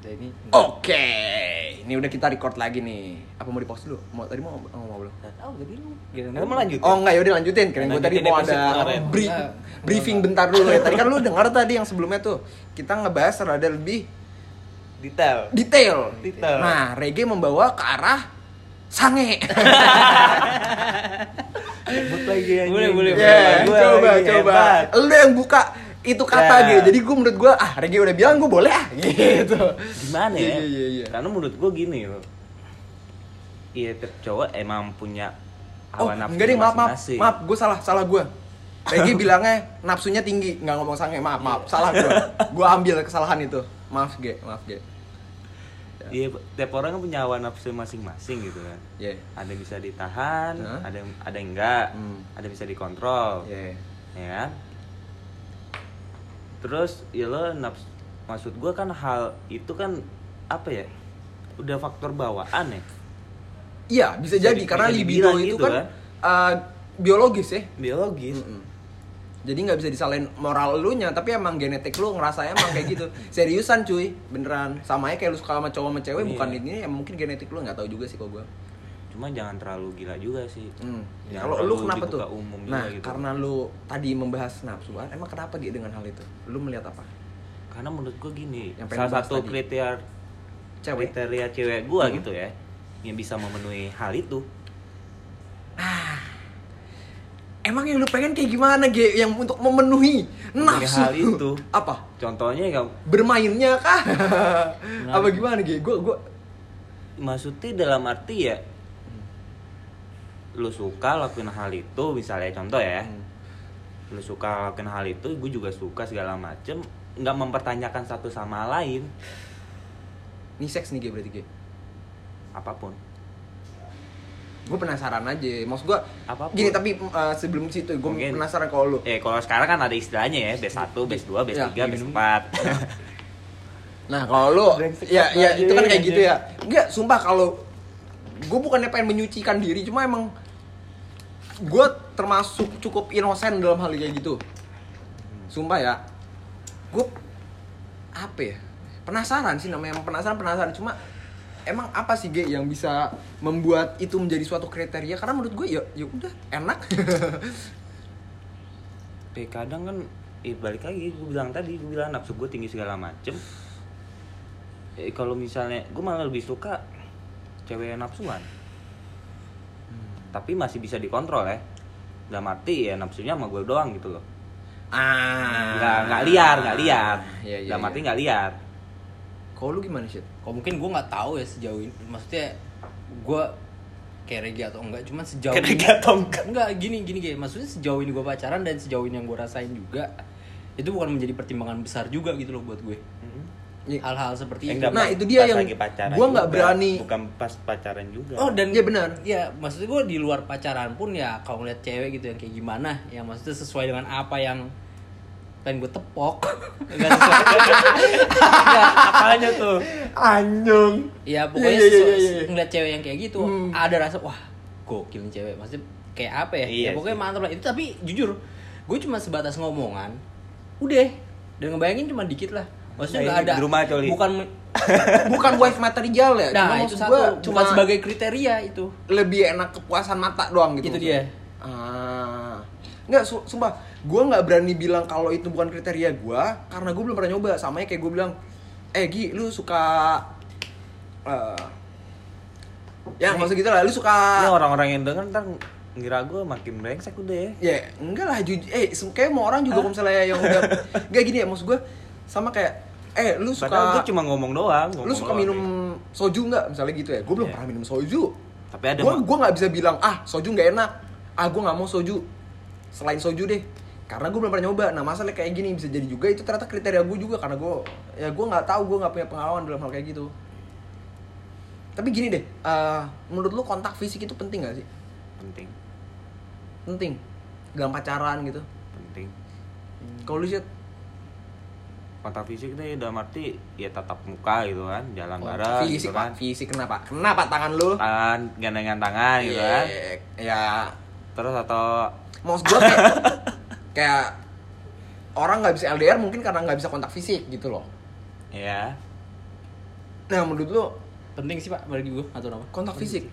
Ya, ini Oke, ini udah kita record lagi nih. Apa mau di pause dulu? Mau tadi mau ngomong apa belum? Nggak tahu tadi lu. Gimana mau lanjut? Oh enggak, yaudah lanjutin. Keren gue tadi mau ada kemarin. bri- Enggak. briefing bentar dulu ya. Tadi kan lu dengar tadi yang sebelumnya tuh. Kita ngebahas rada lebih Detail. detail. Detail. Nah, reggae membawa ke arah sange. Sebut lagi anjing. Boleh, boleh, Ya, Gua coba lagi coba. hebat. Lu yang buka itu kata Ya. gitu. Jadi gue menurut gue ah reggae udah bilang gue boleh ah gitu. Gimana ya? Iya, iya, iya. Karena menurut gue gini loh. Iya, tiap cowok emang punya Oh, hawa nafsu enggak deh, maaf, maaf, maaf, gue salah, salah gue. Reggie bilangnya nafsunya tinggi, nggak ngomong sange, maaf, maaf, salah gue. Gue ambil kesalahan itu, maaf, Ge, maaf, Ge. Iya, tiap orang kan punya hawa nafsu masing-masing gitu kan. Yeah, Ada yang bisa ditahan, Hah? ada yang ada yang enggak, Hmm. ada yang bisa dikontrol. yeah. ya kan terus ya lo nafsu maksud gue kan hal itu kan apa ya udah faktor bawaan ya Iya, bisa Bisa jadi di- karena bisa libido itu gitu kan kan. uh, biologis ya. biologis Mm-mm. Jadi nggak bisa disalahin moral lu nya, tapi emang genetik lu ngerasa emang kayak gitu. Seriusan cuy, beneran. Sama aja kayak lu suka sama cowok sama cewek, Iya. bukan ini, ya mungkin genetik lu nggak tahu juga sih kok gue. Cuma jangan terlalu gila juga sih Hmm. Jangan Kalau lu kenapa tuh? umum juga nah, gitu. karena lu tadi membahas nafsu, emang kenapa dia dengan hal itu? Lu melihat apa? karena menurut gue gini Yang salah satu tadi. kriteria Cewek. kriteria cewek gue Hmm. gitu ya yang bisa memenuhi hal itu Emang yang lu pengen kayak gimana, Ge? Yang untuk memenuhi Memenuhi nafsu hal itu. Apa? contohnya ya Bermainnya kah? apa gimana, Ge? Gua gua maksudnya dalam arti ya lu suka lakuin hal itu misalnya contoh ya Hmm. lu suka lakuin hal itu gue juga suka segala macem nggak mempertanyakan satu sama lain Ini seks nih, Ge, berarti, Ge. apa pun Gue penasaran aja. Maksud gua Apa pun. Gini, tapi uh, sebelum situ gue penasaran kalau lu. eh kalau sekarang kan ada istilahnya ya base 1, base 2, base Ya, 3, base 4 Nah, kalau lu ya ya itu kan aja. kayak gitu ya. Enggak, sumpah kalau gue bukannya pengen menyucikan diri, cuma emang gue termasuk cukup inosen dalam hal kayak gitu. Sumpah ya. Gue apa ya? Penasaran sih namanya emang penasaran penasaran cuma emang apa sih Ge yang bisa membuat itu menjadi suatu kriteria karena menurut gue ya ya udah enak. eh kadang kan eh balik lagi gue bilang tadi gue bilang nafsu gue tinggi segala macem eh kalau misalnya gue malah lebih suka cewek yang nafsuan tapi masih bisa dikontrol ya dalam arti ya nafsunya sama gue doang gitu loh ah, nggak nggak liar nggak liar Iya, iya, dalam iya. arti nggak liar Kalau lu gimana sih? Kok mungkin gue nggak tahu ya sejauh ini. Maksudnya gue kayak reggae atau enggak, cuman sejauh Kayak ini reggae atau enggak? Enggak, gini gini kayak maksudnya sejauh ini gue pacaran dan sejauh ini yang gue rasain juga itu bukan menjadi pertimbangan besar juga gitu loh buat gue. Iya. Hal-hal seperti Eh, itu. Nah, itu dia yang gua nggak berani. bukan pas pacaran juga Oh dan Iya, benar. Ya maksudnya gue di luar pacaran pun ya kalau ngeliat cewek gitu yang kayak gimana, yang maksudnya sesuai dengan apa yang pengen gue tepok. Enggak sesuai. Nggak, apanya tuh Anjing. Ya pokoknya Iya, iya, iya, iya, iya. ngeliat cewek yang kayak gitu Hmm. ada rasa wah gokil nih cewek maksudnya kayak apa ya? Iya ya pokoknya sih. mantap lah itu tapi jujur gue cuma sebatas ngomongan udah dan ngebayangin cuma dikit lah maksudnya Nah, nggak ada di rumah, Coli. bukan Bukan wife material ya. nah Cuma itu maksud satu gua cuma sebagai kriteria itu lebih enak kepuasan mata doang gitu. Itu maksudnya. dia. Ah. Enggak, su sumpah. Gua nggak berani bilang kalau itu bukan kriteria gua karena gua belum pernah nyoba. Sama kayak gua bilang, "Eh, Gi, lu suka eh Ya, maksud gitu lah. Lu suka ini orang-orang yang denger ntar ngira gue makin brengsek udah ya Ya, enggak lah jujur. Eh, kayak mau orang juga kalau misalnya yang udah enggak gini ya, maksud gue sama kayak eh lu suka Padahal gue cuma ngomong doang lu ngomong suka doang, minum ya. soju nggak? Misalnya gitu ya. Gue belum Iya. pernah minum soju. Tapi ada gue gue nggak bisa bilang ah soju nggak enak. Ah gue nggak mau soju. Selain soju deh. Karena gue belum pernah nyoba. Nah masalah kayak gini bisa jadi juga itu ternyata kriteria gue juga. Karena gue ya gue nggak tahu gue nggak punya pengalaman dalam hal kayak gitu. Tapi gini deh eh, menurut lu kontak fisik itu penting gak sih? Penting. Penting. Dalam pacaran gitu. Penting. Kalau lu sih kontak fisik deh dalam arti ya tatap muka gitu kan jalan bareng fisik gitu kan. Pak. Fisik kenapa kenapa tangan lu. Tangan gandengan tangan gitu kan. Iya, ya. Terus atau maksud gue kayak kayak orang nggak bisa LDR mungkin karena nggak bisa kontak fisik gitu loh. Ya Nah, menurut lu? Penting sih pak bagi gue atau apa? Kontak fisik?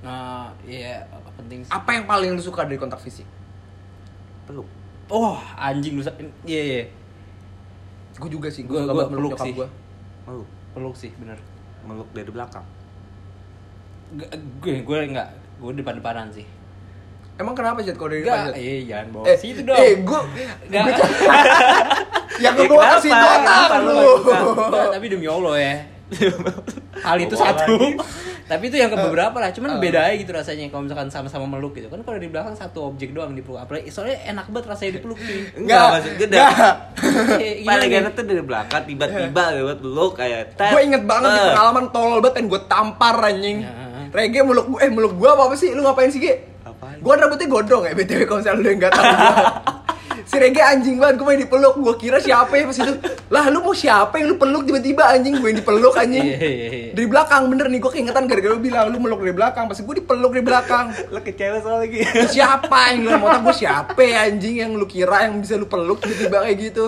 Nah iya penting sih? Apa yang paling lu suka dari kontak fisik? peluk. Oh anjing lu iya iya Gue juga sih, Gua- gue meluk peluk nyokap sih. gue. meluk peluk sih bener meluk dari belakang G- gue gue enggak gue depan depanan sih Emang kenapa Jet kalau dari depan, Jet? eh jangan bawa Eh, situ dong Eh, gue Enggak. gue yang Eh, gue bawa ke situ otak lu. tapi demi Allah ya hal itu satu tapi itu yang ke beberapa lah Eh. cuman beda aja gitu rasanya kalau misalkan sama-sama meluk gitu kan kalau di belakang satu objek doang dipeluk apalagi soalnya enak banget rasanya dipeluk cuy enggak maksud gue Enggak. Eh, paling enak tuh dari belakang tiba-tiba lewat peluk kayak Gue inget banget di tet. pengalaman tolol banget yang gue tampar anjing. Ya. Rege meluk gue, eh meluk gue apa, apa sih? Lu ngapain sih, Ge? Apaan? Gue rambutnya godong ya, BTW kalau misalnya lu yang gak tau Si Rege anjing banget, gue main dipeluk Gue kira siapa ya pas itu? Lah lu mau siapa yang lu peluk? Tiba-tiba anjing Gue yang dipeluk anjing. Iya, iya, iya. Dari belakang bener nih, gue keingetan gara-gara lu bilang Lu meluk dari belakang, pasti gue dipeluk dari belakang. Lu ke cewek soal lagi Siapa yang lu otak gue siapa ya, anjing yang lu kira yang bisa lu peluk tiba-tiba kayak gitu?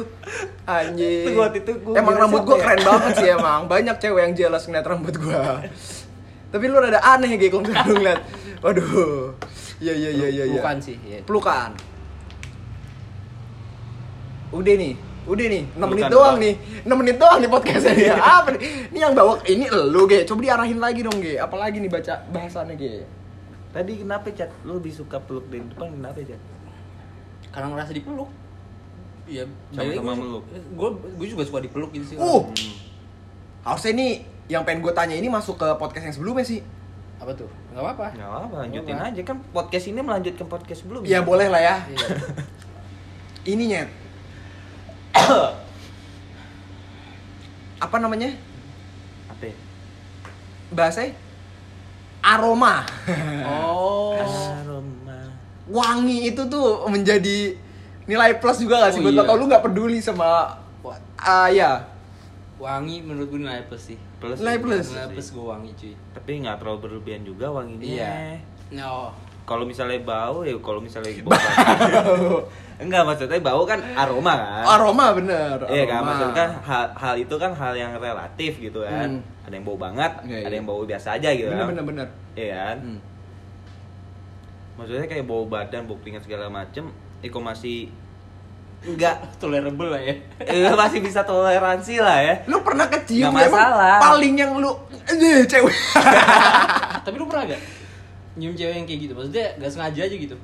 Anjing. Itu waktu itu gua Emang rambut gue ya? keren banget sih emang. Banyak cewek yang jelas ngeliat rambut gue Tapi lu rada aneh gitu kalau ngeliat. Waduh. Iya iya iya iya iya. bukan sih ya. Pelukan Udah nih Udah nih, 6 menit Pelukan doang doang. nih 6 menit doang nih podcastnya nih Apa nih? Ini yang bawa, ini lu Ge Coba diarahin lagi dong Ge Apalagi nih baca bahasannya Ge tadi kenapa cat lu lebih suka peluk dari depan kenapa cat karena ngerasa dipeluk Iya, Sama-sama meluk. Gue gue juga suka dipeluk gitu sih. Uh, harusnya ini yang pengen gue tanya ini masuk ke podcast yang sebelumnya sih. Apa tuh? Enggak apa-apa. nggak apa lanjutin Apa? aja kan podcast ini melanjutkan podcast sebelumnya Ya boleh lah ya. Iya. Ini nyet. Apa namanya? apa ya? Bahasanya aroma. Oh. aroma Wangi itu tuh menjadi nilai plus juga gak sih Oh, buat iya. kalau lu nggak peduli sama Wah, ah ya wangi menurut gue nilai plus sih. plus Nilai plus. Nilai plus gue wangi cuy. tapi nggak terlalu berlebihan juga wanginya Iya. No. Kalau misalnya bau ya kalau misalnya bau enggak maksudnya bau kan aroma kan aroma bener. Iya kan, maksudnya kan hal, hal itu kan hal yang relatif gitu kan. Hmm. Ada yang bau banget, Iya, ada iya. yang bau biasa aja gitu bener kan. bener bener. Iya kan? Hmm. Maksudnya kayak bau badan, bau keringat segala macem, Iko masih enggak Tolerable lah ya. eh, masih bisa toleransi lah ya. Lu pernah kecium Nggak masalah. paling yang lu eh, cewek. Tapi lu pernah gak? Nyium cewek yang kayak gitu. Maksudnya gak sengaja aja gitu.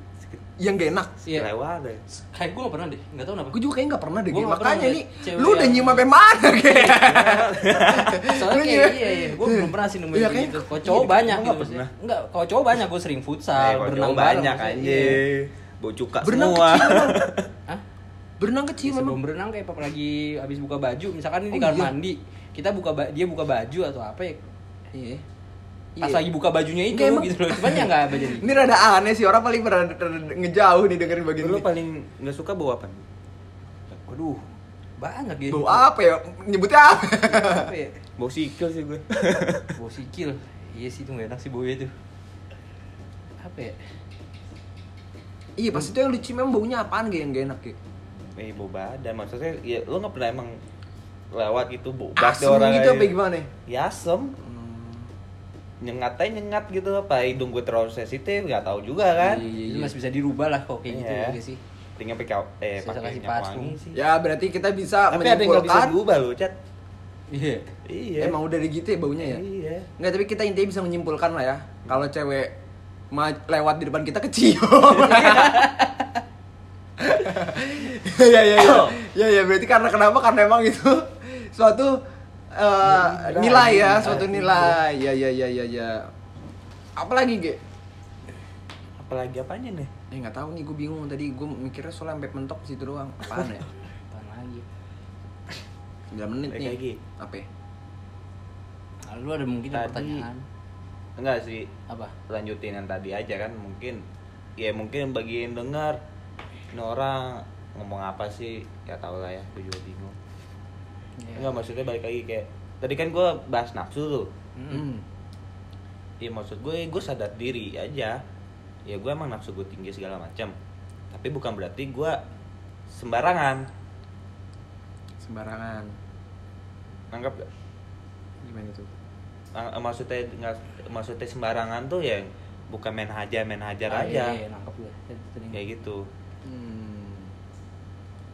yang gak enak. Iya. Lewat deh. Kayak gue gak pernah deh. Gak tau kenapa. Gue juga kayaknya gak pernah deh, Gua nggak makanya pernah nih, cewek lu udah nyium sampai mana, Ge? Soalnya Lu kayak iya, iya. Gue belum pernah sih nemuin Iya, kayak kayak- gitu. Kalau cowok iya, banyak gitu pernah. Enggak, kalau cowok banyak gue sering Eh, futsal, kalau berenang banyak aja. iya. Bau cuka Berenang semua. kecil? Berenang Ya, kecil sebelum emang. berenang kayak pas lagi habis buka baju, misalkan ini Oh, di kamar iya. mandi, kita buka dia buka baju atau apa ya? Iya. Pas Iya. lagi buka bajunya itu Nggak, emang- gitu loh. Cuman ya enggak apa jadi. Ini rada aneh sih, orang paling pernah rada ngejauh nih dengerin bagian Lu paling nggak suka bau apa? Waduh, banyak ya. Bau apa ya? Nyebutnya apa? Apa ya? Bau sikil sih gue. Bau sikil. Iya sih itu gak enak sih baunya tuh. Apa ya? Iya, pas itu yang lu cium emang baunya apaan, Ge, yang gak enak, Ge? eh bau badan maksudnya ya lu nggak pernah emang lewat gitu bau Asem banget gitu apa gimana? ya asem nyengat aja nyengat gitu apa hidung gue terlalu sensitif nggak tahu juga kan Iya, Itu masih bisa dirubah lah kok kayak gitu Iya. ya sih. tinggal pakai eh pakai parfum. sih Ya, berarti kita bisa tapi ada yang nggak bisa diubah loh cat Iya. iya Emang udah gitu ya baunya ya? iya Enggak, tapi kita intinya bisa menyimpulkan lah ya. Kalau cewek ma- lewat di depan kita kecium. ya ya ya. Ya ya berarti karena kenapa? Karena emang itu suatu eh, Nilai. nilai ya, Nilai. suatu nilai. Ya ya ya ya ya. Apalagi, Ge? apalagi apanya nih Eh nggak tahu nih, gue bingung tadi. Gue mikirnya soalnya sampai mentok situ doang. Apaan ya? Apaan lagi? 9 menit Baik nih. lagi. Apa? ya? Nah, lu ada mungkin Tadi- pertanyaan enggak sih apa? lanjutin yang tadi aja kan mungkin ya mungkin bagi yang dengar ini orang ngomong apa sih ya tau lah ya gue juga bingung Iya. Enggak maksudnya balik lagi kayak tadi kan gue bahas nafsu tuh. Hmm. Iya maksud gue gue sadar diri aja ya gue emang nafsu gue tinggi segala macam tapi bukan berarti gue sembarangan Sembarangan. anggap gak? Gimana tuh? Maksudnya nggak maksudnya sembarangan tuh ya bukan main hajar main hajar Ah, aja iya, iya, nangkep gue kayak gitu Hmm.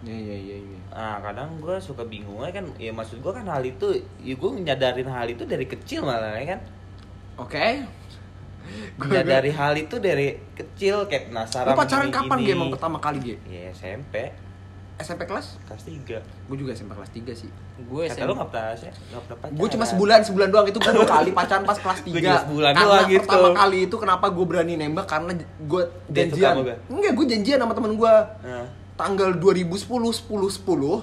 Iya iya iya iya. Nah kadang gue suka bingungnya kan ya maksud gue kan hal itu ya gue nyadarin hal itu dari kecil malah ya kan Oke. nyadari hal itu dari kecil kayak penasaran Lu pacaran kapan gini. Ge emang pertama kali Ge? ya SMP SMP kelas? kelas 3 Gue juga SMP kelas 3 sih. gue kata lu nggak pernah sih nggak pernah pacaran Gue cuma sebulan, sebulan doang itu gue dua kali pacaran pas kelas 3 Gua juga sebulan Karena doang gitu. pertama kali itu kenapa gue berani nembak karena gue janjian? Enggak, gue janjian sama temen gue Nah, Tanggal 2010, 10, 10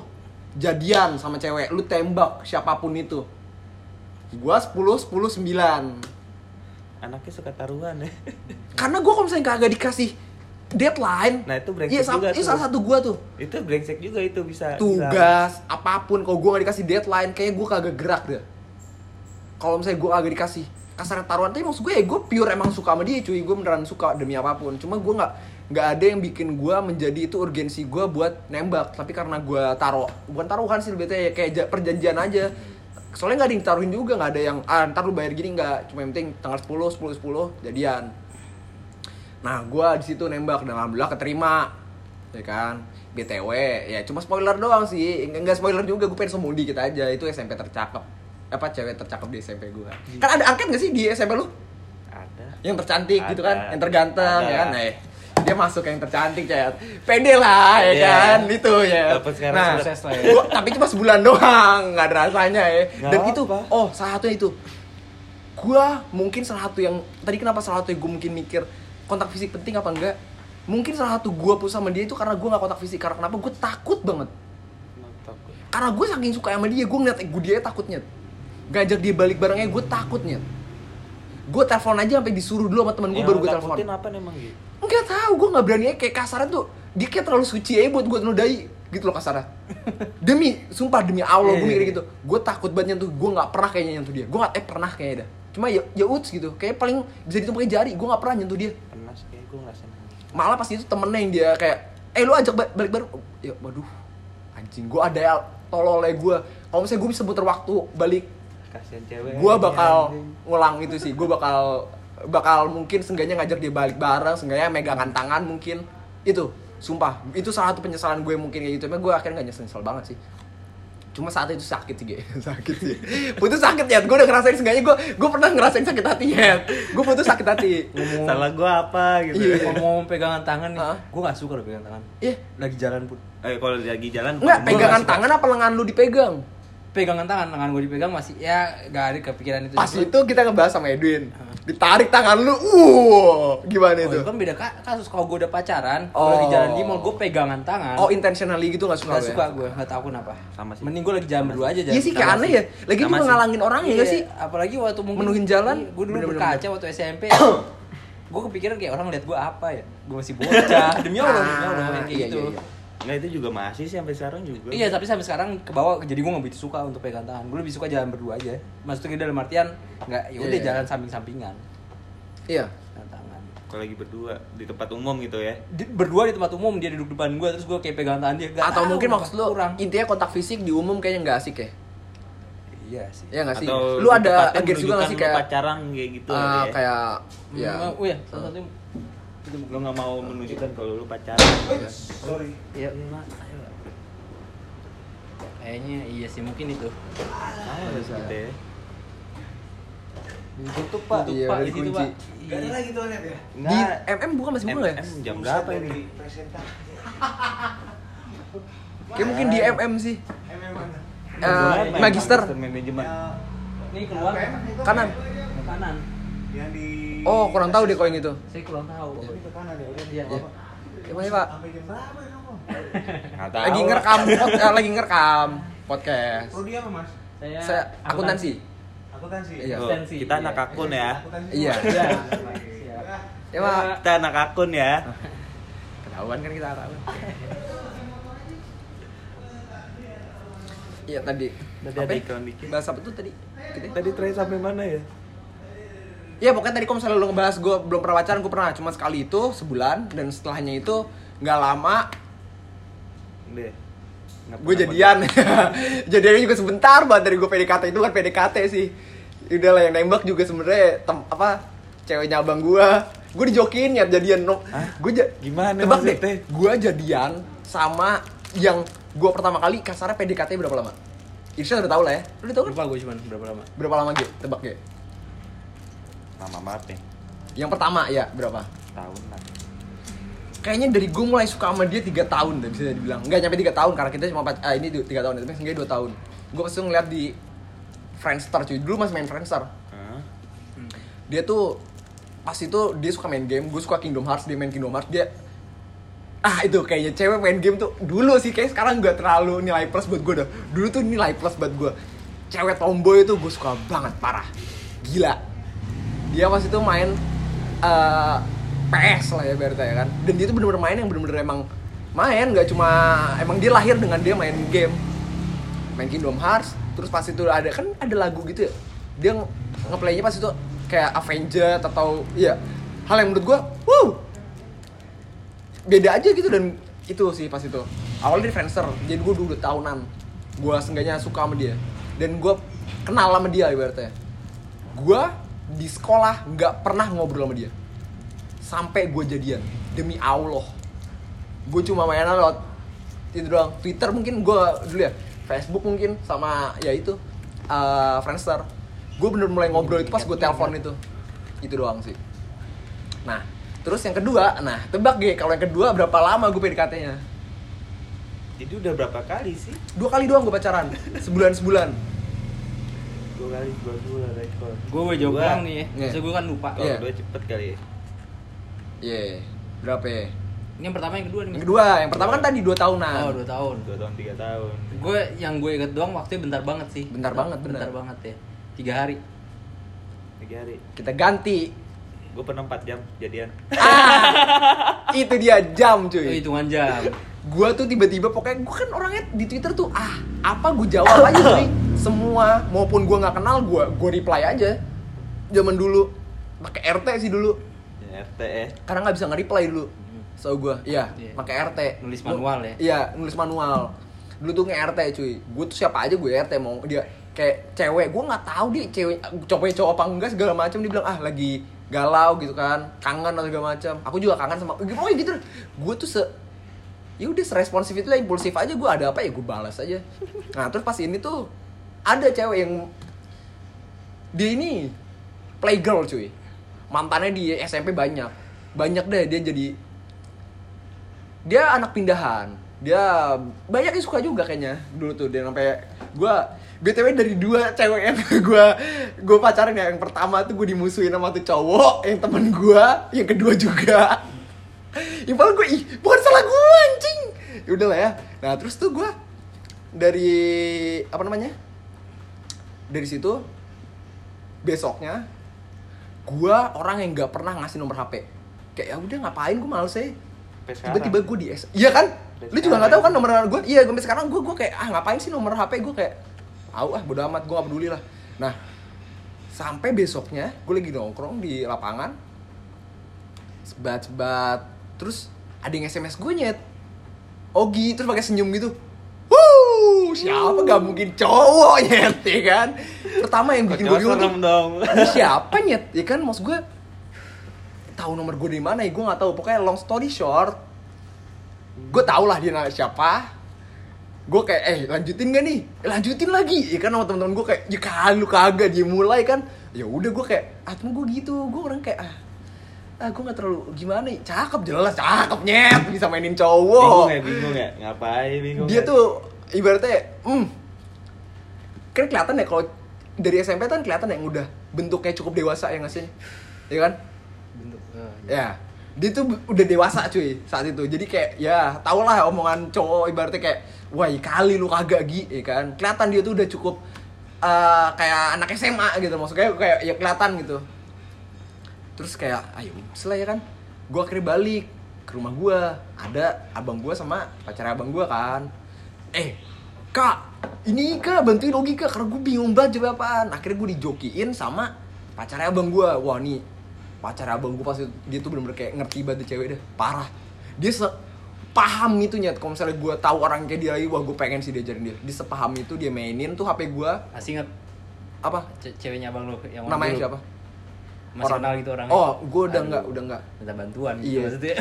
Jadian sama cewek, lu tembak siapa pun itu. Gue 10, 10, 9 anaknya suka taruhan ya. Karena gue kalau misalnya kagak dikasih deadline Nah, itu brengsek Iya, sa- juga iya tuh. salah satu gue tuh. Itu brengsek juga itu bisa tugas apa pun kalau gue gak dikasih deadline kayak gue kagak gerak deh. Kalau misalnya gue kagak dikasih kasar taruhan tapi maksud gue ya gue pure emang suka sama dia cuy. Gue beneran suka demi apa pun. Cuma gue nggak nggak ada yang bikin gue menjadi itu urgensi gue buat nembak tapi karena gue taruh bukan taruhan sih lebih ya kayak ja- perjanjian aja soalnya nggak ada yang taruhin juga nggak ada yang ah ntar lu bayar gini nggak cuma yang penting tanggal 10 10 10 jadian Nah, gua di situ nembak dan alhamdulillah keterima. Ya kan? BTW, ya cuma spoiler doang sih. Enggak spoiler juga, gue pengen sombong dikit aja. Itu SMP tercakep. Apa cewek tercakep di SMP gua. Kan ada angket gak sih di SMP lu? ada Yang tercantik gitu kan, Ada. yang terganteng Ada. ya kan. Nah, eh, dia masuk yang tercantik, Cet. Pede lah ya Iya. kan, itu ya. Dapat sekarang Nah, sukses lah ya. gua- tapi cuma sebulan doang, nggak ada rasanya ya. Dan itu, apa. oh salah satunya itu. Gua mungkin salah satu yang tadi kenapa salah satu yang gue mungkin mikir kontak fisik penting apa enggak? Mungkin salah satu gua putus sama dia itu karena gua nggak kontak fisik karena kenapa? Gue takut banget. takut Karena gue saking suka sama dia, gue ngeliat gue dia takutnya. Ngajak dia balik barengnya, gue takutnya. Gue telepon aja sampai disuruh dulu sama temen gue baru gue telepon. takutin apa emang gitu Enggak tahu, gue nggak berani kayak kasarnya tuh. Dia kayak terlalu suci aja buat gue nodai gitu loh kasarnya. demi, sumpah demi Allah gue Iya, mikir iya. gitu. Gue takut banget nyentuh, gue nggak pernah kayaknya nyentuh dia. Gue nggak eh pernah kayaknya dah. Cuma ya ya uts gitu. Kayak paling bisa dihitung pakai jari. Gue nggak pernah nyentuh dia. pernah sih kayak gue ngerasain Malah pas itu temennya yang dia kayak, eh lu ajak ba- balik bareng. Ya waduh, anjing gue ada ya tololnya gue. Kalau misalnya gue bisa puter waktu balik kasihan cewek. Gue bakal anjing. ngulang itu sih. Gue bakal bakal mungkin seenggaknya ngajak dia balik bareng seenggaknya megangan tangan mungkin. Itu sumpah. Itu salah satu penyesalan gue mungkin kayak gitu. Tapi gue akhirnya gak nyesel nyesel banget sih. Cuma saat itu sakit sih Ge. sakit sih. Putus sakit ya gue udah ngerasain seenggaknya gue gue pernah ngerasain sakit hati ya gue putus sakit hati. Ngomong salah gue apa gitu Iya. ngomong pegangan tangan nih. Hah? gue gak suka lo pegangan tangan. Iya. Lagi jalan pun. Eh kalau lagi jalan pegangan nggak suka. tangan apa lengan lu dipegang pegangan tangan tangan gue dipegang masih ya gak ada kepikiran itu pas itu kita ngebahas sama Edwin ditarik tangan lu uh gimana Oh, itu itu kan beda ka- kasus kalau gue udah pacaran, Oh. kalau lagi jalan di mall gue pegangan tangan. oh intentionally gitu gak suka Gak lu ya? suka gue, gak tau kenapa. Sama sih. Mending gue lagi jalan berdua aja jalan. Iya sih kayak aneh ya. Lagi juga ngalangin orang ya Iya, gak sih? Apalagi waktu mungkin Menuhin jalan? Gue dulu berkaca waktu SMP. gue kepikiran kayak orang lihat gue apa ya? Gue masih bocah. Demi Allah, demi Allah yang kayak iya, gitu. Nggak itu juga masih sih sampai sekarang juga Iya, tapi sampai sekarang ke bawah jadi gue gak begitu suka untuk pegang tangan. Gue lebih suka jalan berdua aja. Maksudnya dalam artian nggak ya udah Iya. jalan samping-sampingan. Iya. Pegang tangan. kalau lagi berdua di tempat umum gitu ya Di- berdua di tempat umum dia duduk depan gue terus gue kayak pegang tangan dia. Nggak Atau tahu mungkin maksud lu kurang. intinya kontak fisik di umum kayaknya nggak asik ya? Iya sih. Iya nggak sih? atau Lu ada agensi juga nggak sih kayak pacaran kayak gitu ah, ada ya? kayak ya oh iya, salah satu lu nggak mau menunjukkan kalau lu pacaran Iya, Mak. Ayo. Kayaknya iya sih mungkin itu. sama Bisa. gitu ya Tutup Pak, Iya, Pak udah di situ. Pak. Gak ada lagi tuh net ya? di Nggak, MM bukan masih ya? MM jam berapa ini Presentasi. Kayak mungkin di MM sih. MM mana? Eh, magister. manajemen Ya, Ini keluar Kanan. ke kanan. Yang di Oh kurang tahu deh kalau yang itu. Saya kurang tahu. Oh, ini ke kanan ya, udah. Iya. Apa? Gimana Pak? Sampai jam berapa ya nggak tahu Lagi ngerekam pod, eh, lagi ngerekam podcast. Prodi apa mas? Saya, Saya akuntansi. Akuntansi. Iya. Absensi, kita iya. anak akun ya Akuntansi. Iya. Iya. Ya Pak. kita anak akun ya Ketahuan kan kita tahu. Iya tadi. Tadi Apa ada ya? iklan dikit. Bahas apa tuh tadi? Ya? tadi terakhir sampai mana ya Ya pokoknya tadi kalau misalnya lu ngebahas gue belum pernah pacaran, gue pernah. Cuma sekali itu sebulan dan setelahnya itu nggak lama deh. Gue jadian. jadiannya juga sebentar banget dari gue PDKT itu kan PDKT sih. Udah lah yang nembak juga sebenarnya tem- apa ceweknya abang gue gue dijokin ya jadian no gue ja- Gimana tebak deh. gue jadian sama yang gue pertama kali kasarnya PDKT berapa lama? Irsyad udah tau lah ya. Lu udah tau kan? Lupa gue cuman berapa lama. Berapa lama Ge? tebak Ge? Lama banget nih. yang pertama ya berapa? Tahun lah. kayaknya dari gue mulai suka sama dia tiga tahun deh bisa dibilang. Nggak nyampe tiga tahun karena kita cuma ah, ini tiga tahun. Tapi seenggaknya dua tahun. Gue pasti ngeliat di Friendster cuy. Dulu masih main Friendster. Hah? dia tuh pas itu dia suka main game. Gue suka Kingdom Hearts dia main Kingdom Hearts. Dia ah itu kayaknya cewek main game tuh dulu sih. Kayak sekarang gak terlalu nilai plus buat gue dah. Dulu tuh nilai plus buat gue cewek tomboy itu gue suka banget parah. Gila dia pas itu main eh, PS lah ya berarti ya kan? Dan dia tuh bener-bener main yang bener-bener emang main gak cuma emang dia lahir dengan dia main game. Main Kingdom Hearts terus pas itu ada kan ada lagu gitu ya? Dia nge- ngeplaynya pas itu kayak Avengers atau ya hal yang menurut gua wow beda aja gitu dan itu sih pas itu. Awalnya di Friendster jadi gua udah tahunan. Gua seenggaknya suka sama dia. Dan gua kenal sama dia ibaratnya. Gua di sekolah nggak pernah ngobrol sama dia. Sampai gue jadian demi Allah. Gue cuma mainan lewat itu doang. Twitter mungkin gue dulu ya Facebook mungkin sama ya itu eh, Friendster. Gue bener mulai ngobrol itu pas gue telepon itu. Itu doang sih. Nah terus yang kedua nah tebak gue kalau yang kedua berapa lama gue PDKT-nya Jadi udah berapa kali sih? dua kali doang gue pacaran. Sebulan sebulan Dua kali dua dua rekor. gue jawab ulang nih ya Iya. Maksudnya gue kan lupa Kalau Iya. dua cepet kali ya. Iya berapa ya? ini yang pertama yang kedua nih yang kedua yang pertama kan tadi dua tahunan oh dua tahun Dua tahun tiga tahun. gue yang gue inget doang waktunya bentar banget sih Bentar banget, bener. bentar banget ya tiga hari Tiga hari. kita ganti Gue pernah 4 jam jadian. ah itu dia jam oh, cuy hitungan jam gua tuh tiba-tiba pokoknya gua kan orangnya di Twitter tuh ah apa gua jawab aja cuy semua maupun gua nggak kenal gua gua reply aja. Zaman dulu pakai RT sih dulu. Ya, RT ya. karena nggak bisa nge-reply dulu so gua. Iya Iya. pakai RT Nulis manual ya? iya nulis manual. Dulu tuh nge-RT cuy. Gua tuh siapa aja gue RT mau dia kayak cewek. Gua nggak tahu dia cewek cowok cowok apa enggak segala macam. Dia bilang ah lagi galau gitu kan. Kangen atau segala macam. Aku juga kangen sama pokoknya gitu. Gue tuh se ya udah seresponsif itu lah impulsif aja. Gue ada apa ya gue balas aja. Nah terus pas ini tuh ada cewek yang dia ini playgirl cuy. Mantannya di SMP banyak. Banyak deh dia jadi dia anak pindahan. Dia banyak yang suka juga kayaknya dulu tuh dia sampai gue btw dari dua cewek yang gue gue pacaran ya. Yang pertama tuh gue dimusuhin sama tuh cowok yang temen gue yang kedua juga. Yang paling gue ih bukan salah gue anjing. Ya udah lah ya. Nah terus tuh gue dari apa namanya dari situ besoknya gue orang yang nggak pernah ngasih nomor hp kayak ya udah ngapain gue males sih? Tiba-tiba gue di S iya kan? Sampai lu juga nggak tahu kan nomor gue iya sampai sekarang gue gue kayak ah ngapain sih nomor hp gue kayak Au ah bodo amat gue gak peduli lah. Nah sampai besoknya gue lagi nongkrong di lapangan sebat sebat terus ada yang sms gue nyet. Ogi terus pakai senyum gitu Wuh, siapa? Gak mungkin cowok nyet ya kan? Pertama yang bikin gue bingung dong. ini siapa nyet? Ya kan? Maksud gue tahu nomor gue dari mana ya? Gue nggak tahu. Pokoknya long story short gue tau lah dia siapa. Gue kayak eh lanjutin gak nih? Eh, lanjutin lagi. Ya kan sama teman-teman gue kayak ya kan lu kagak dia mulai kan. Ya udah gue kayak ah gue gitu. Gue orang kayak ah ah gue nggak terlalu gimana ya cakep jelas cakep nyet bisa mainin Bingung cowok ya, bingung ya. Ngapain bingung dia ya? tuh ibaratnya hmm kan kelihatan ya kalau dari SMP kan kelihatan yang udah bentuknya cukup dewasa ya nggak sih? Ya kan? Bentuk eh, ya dia tuh udah dewasa cuy saat itu. Jadi kayak ya tau lah omongan cowok ibaratnya kayak wah kali lu kagak gi. Ya kan? Kelihatan dia tuh udah cukup eh, kayak anak SMA gitu. Maksudnya kayak ya kelihatan gitu. Terus kayak ayo setelah ya kan. Gua akhirnya balik ke rumah gua. Ada abang gua sama pacar abang gua kan eh kak ini kak bantuin Ogi kak karena gue bingung banget jawab apaan. Akhirnya gue dijokiin sama pacarnya abang gua. Wah nih pacar abang gue pas itu, dia tuh bener-bener kayak ngerti banget cewek deh parah. Dia se sepaham itu nyet. Kalau misalnya gue tahu orang kayak dia lagi wah gue pengen sih diajarin dia. Di sepaham itu dia mainin tuh HP gue Masih inget apa? Ce- ceweknya abang lu yang namanya dulu? siapa? Masih kenal gitu orangnya? oh gue udah Aduh. nggak udah nggak. Minta bantuan gitu Iya. maksudnya.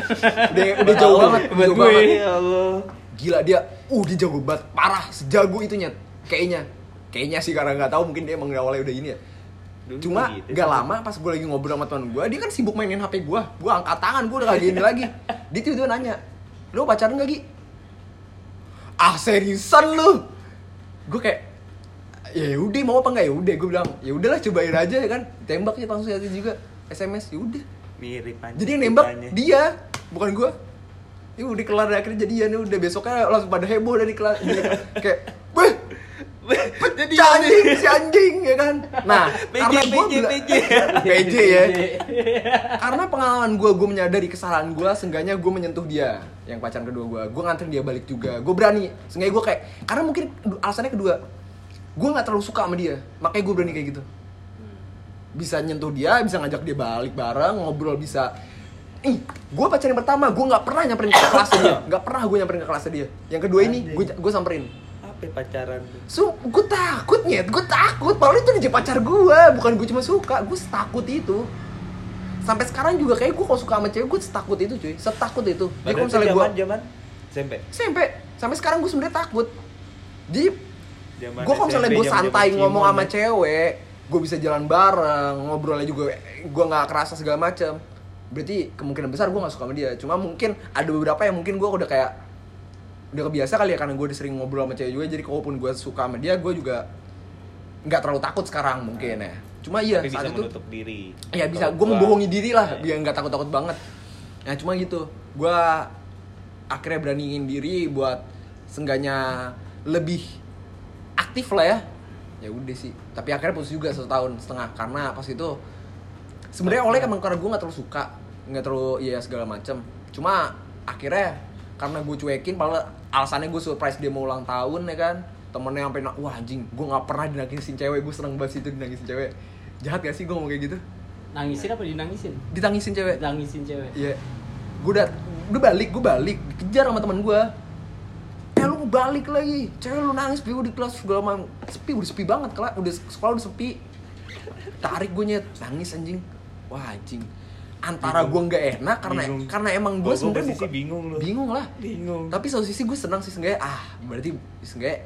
udah udah jauh banget Buat jauh gue. banget. Ya Allah gila dia uh dia jago banget. Parah sejago itu nyet kayaknya. Kayaknya sih karena nggak tahu mungkin dia emang awalnya udah ini ya. Dulu cuma gitu gak lama pas gue lagi ngobrol sama teman gue dia kan sibuk mainin hp gue gue angkat tangan gue udah gak gini lagi. Dia tiba-tiba nanya lu pacaran gak Gi? ah seriusan lu? Gue kayak ya udah mau apa nggak? Ya udah gue bilang ya udahlah cobain aja ya kan. Tembak ya langsung aja juga sms ya udah. Mirip aja jadi yang nembak dia bukan gue ya udah kelar akhirnya jadian ya udah besoknya langsung pada heboh dari kelar kayak weh jadi anjing si anjing ya kan. Nah PJ, karena gue PJ, PJ. PJ ya. Karena pengalaman gue gue menyadari kesalahan gue seenggaknya gue menyentuh dia yang pacaran kedua gue gue nganterin dia balik juga. Gue berani. Seenggaknya gue kayak karena mungkin alasannya kedua gue nggak terlalu suka sama dia. Makanya gue berani kayak gitu. Bisa nyentuh dia bisa ngajak dia balik bareng ngobrol bisa ih gue pacaran yang pertama gue nggak pernah nyamperin ke kelasnya dia nggak pernah gue nyamperin ke kelasnya dia yang kedua ini gue gue samperin apa ya pacaran So, gue takut nyet, gue takut. Padahal itu dia pacar gue, bukan gue cuma suka, gue setakut itu. Sampai sekarang juga kayak gue kalau suka sama cewek, gue setakut itu cuy, setakut itu. Jadi kalau misalnya gue, zaman zaman SMP sampai sekarang gue sebenarnya takut. Jadi gue kalau misalnya SMP, gue santai ngomong sama ya. cewek, gue bisa jalan bareng, ngobrolnya juga, gue nggak kerasa segala macam. Berarti kemungkinan besar gue nggak suka sama dia. Cuma mungkin ada beberapa yang mungkin gue udah kayak udah kebiasa kali ya karena gue udah sering ngobrol sama cewek juga. Jadi kalaupun gue suka sama dia, gue juga nggak terlalu takut sekarang mungkin ya. Cuma iya tapi bisa saat itu menutup diri Iya bisa, gue membohongi diri lah Iya. biar nggak takut-takut banget. Ya cuma gitu, gue akhirnya beraniin diri buat seenggaknya lebih aktif lah ya. Ya udah sih, tapi akhirnya putus juga satu tahun setengah karena pas itu sebenarnya oleh emang karena gue nggak terlalu suka, nggak terlalu iya segala macem. Cuma akhirnya karena gue cuekin, padahal alasannya gue surprise dia mau ulang tahun ya kan temennya sampai nak wah anjing gue nggak pernah dinangisin cewek gue seneng banget sih itu dinangisin cewek jahat gak sih gue ngomong kayak gitu Nangisin apa dinangisin? ditangisin cewek Nangisin cewek. Iya. Gue udah udah balik, gue balik, dikejar sama teman gue. Eh lu balik lagi, cewek lu nangis gue di kelas segala macam. Sepi, udah sepi banget kelas, udah sekolah udah sepi. Tarik gue nyet, nangis anjing. Wah anjing. Antara gue nggak enak karena Bingung. karena emang gue sebenarnya bingung lu. Bingung lah. bingung. Tapi satu sisi gue senang sih seenggaknya ah berarti seenggaknya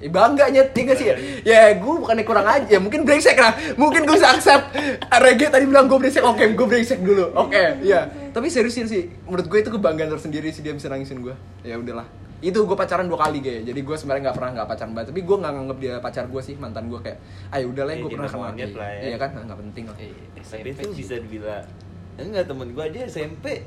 Ya bangga nyet, ya gak sih? Ya? Gue bukannya kurang aja, ya mungkin brengsek lah. Mungkin gue bisa accept. Rege tadi bilang gue brengsek, oke gue brengsek dulu. Oke, iya. Tapi seriusin sih, menurut gue itu kebanggaan tersendiri sih dia bisa nangisin gue Ya udahlah. Itu gue pacaran dua kali kayak jadi gue sebenarnya nggak pernah nggak pacaran banget. Tapi gue nggak nganggap dia pacar gue sih mantan gue kayak ayo udahlah Ya, gue pernah kenal lah ya. iya kan? Nggak penting lah. Eh, tapi SMP itu sih. bisa dibilang enggak temen gua aja SMP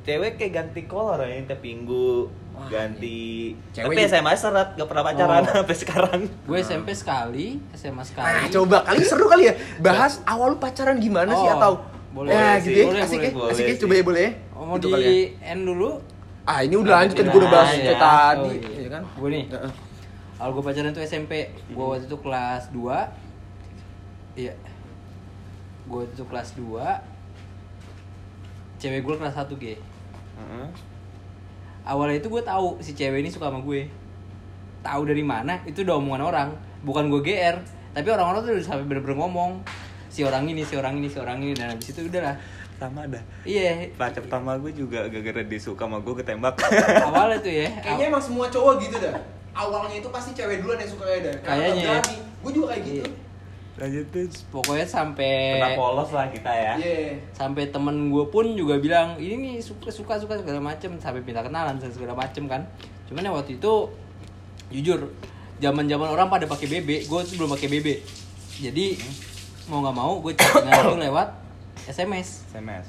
cewek kayak ganti kolor ya tiap minggu Wah, ganti Cewek tapi juga- SMA seret gak pernah pacaran Oh. sampai sekarang Gue SMP sekali, SMA sekali. Nah, coba kali seru kali ya bahas awal lu pacaran gimana sih Oh, atau boleh ya sih. gitu ya Boleh, asik boleh, ya boleh asik ya sih. coba ya boleh ya Oh, mau Gitu di kali ya. end dulu? ah ini udah lanjut kan gue udah bahas ya. tadi Oh, iya. ya kan Gue nih. Awal gue pacaran tuh SMP. Gue waktu itu kelas 2. Iya. Gue waktu itu kelas 2. Cewek gue kelas 1 G. Heeh. Awalnya itu gue tahu si cewek ini suka sama gue. Tahu dari mana? Itu udah omongan orang. Bukan gue GR. Tapi orang-orang tuh udah sampai bener-bener ngomong. Si orang ini, si orang ini, si orang ini. Dan habis itu udah lah. sama dah Iya. pacar pertama gue juga gara-gara dia suka sama gue ketembak Awalnya tuh ya. kayaknya emang semua cowok gitu dah awalnya itu pasti cewek duluan yang suka ya dah Kayaknya ya. gue juga kayak gitu Iya. Lanjut tuh Pokoknya sampai pernah polos lah kita ya. Iya. Sampai temen gue pun juga bilang ini nih suka suka suka segala macem. Sampai minta kenalan segala macem kan. Cuman ya waktu itu jujur zaman zaman orang pada pakai BB gue tuh belum pakai BB jadi mau nggak mau gue chattingan itu lewat SMS SMS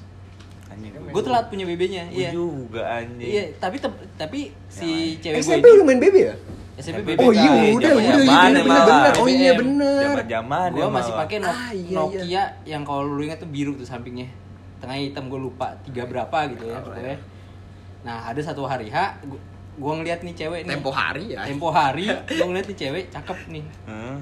anjing gue telat punya BB-nya iya. Juga anjing. Iya tapi tapi si cewek gue lu main baby ya SMP oh iya kali, udah zaman- udah iya emang. bener bener. oh iya bener. Zaman-zaman gue ya masih pakai Ah, iya, Nokia iya. yang kalau lu ingat tuh biru tuh sampingnya. Tengah hitam gue lupa tiga berapa gitu ya pokoknya. Nah ada satu hari H gue ngeliat nih cewek nih. Tempo hari ya. Tempo hari gue ngeliat nih cewek cakep nih. Heeh.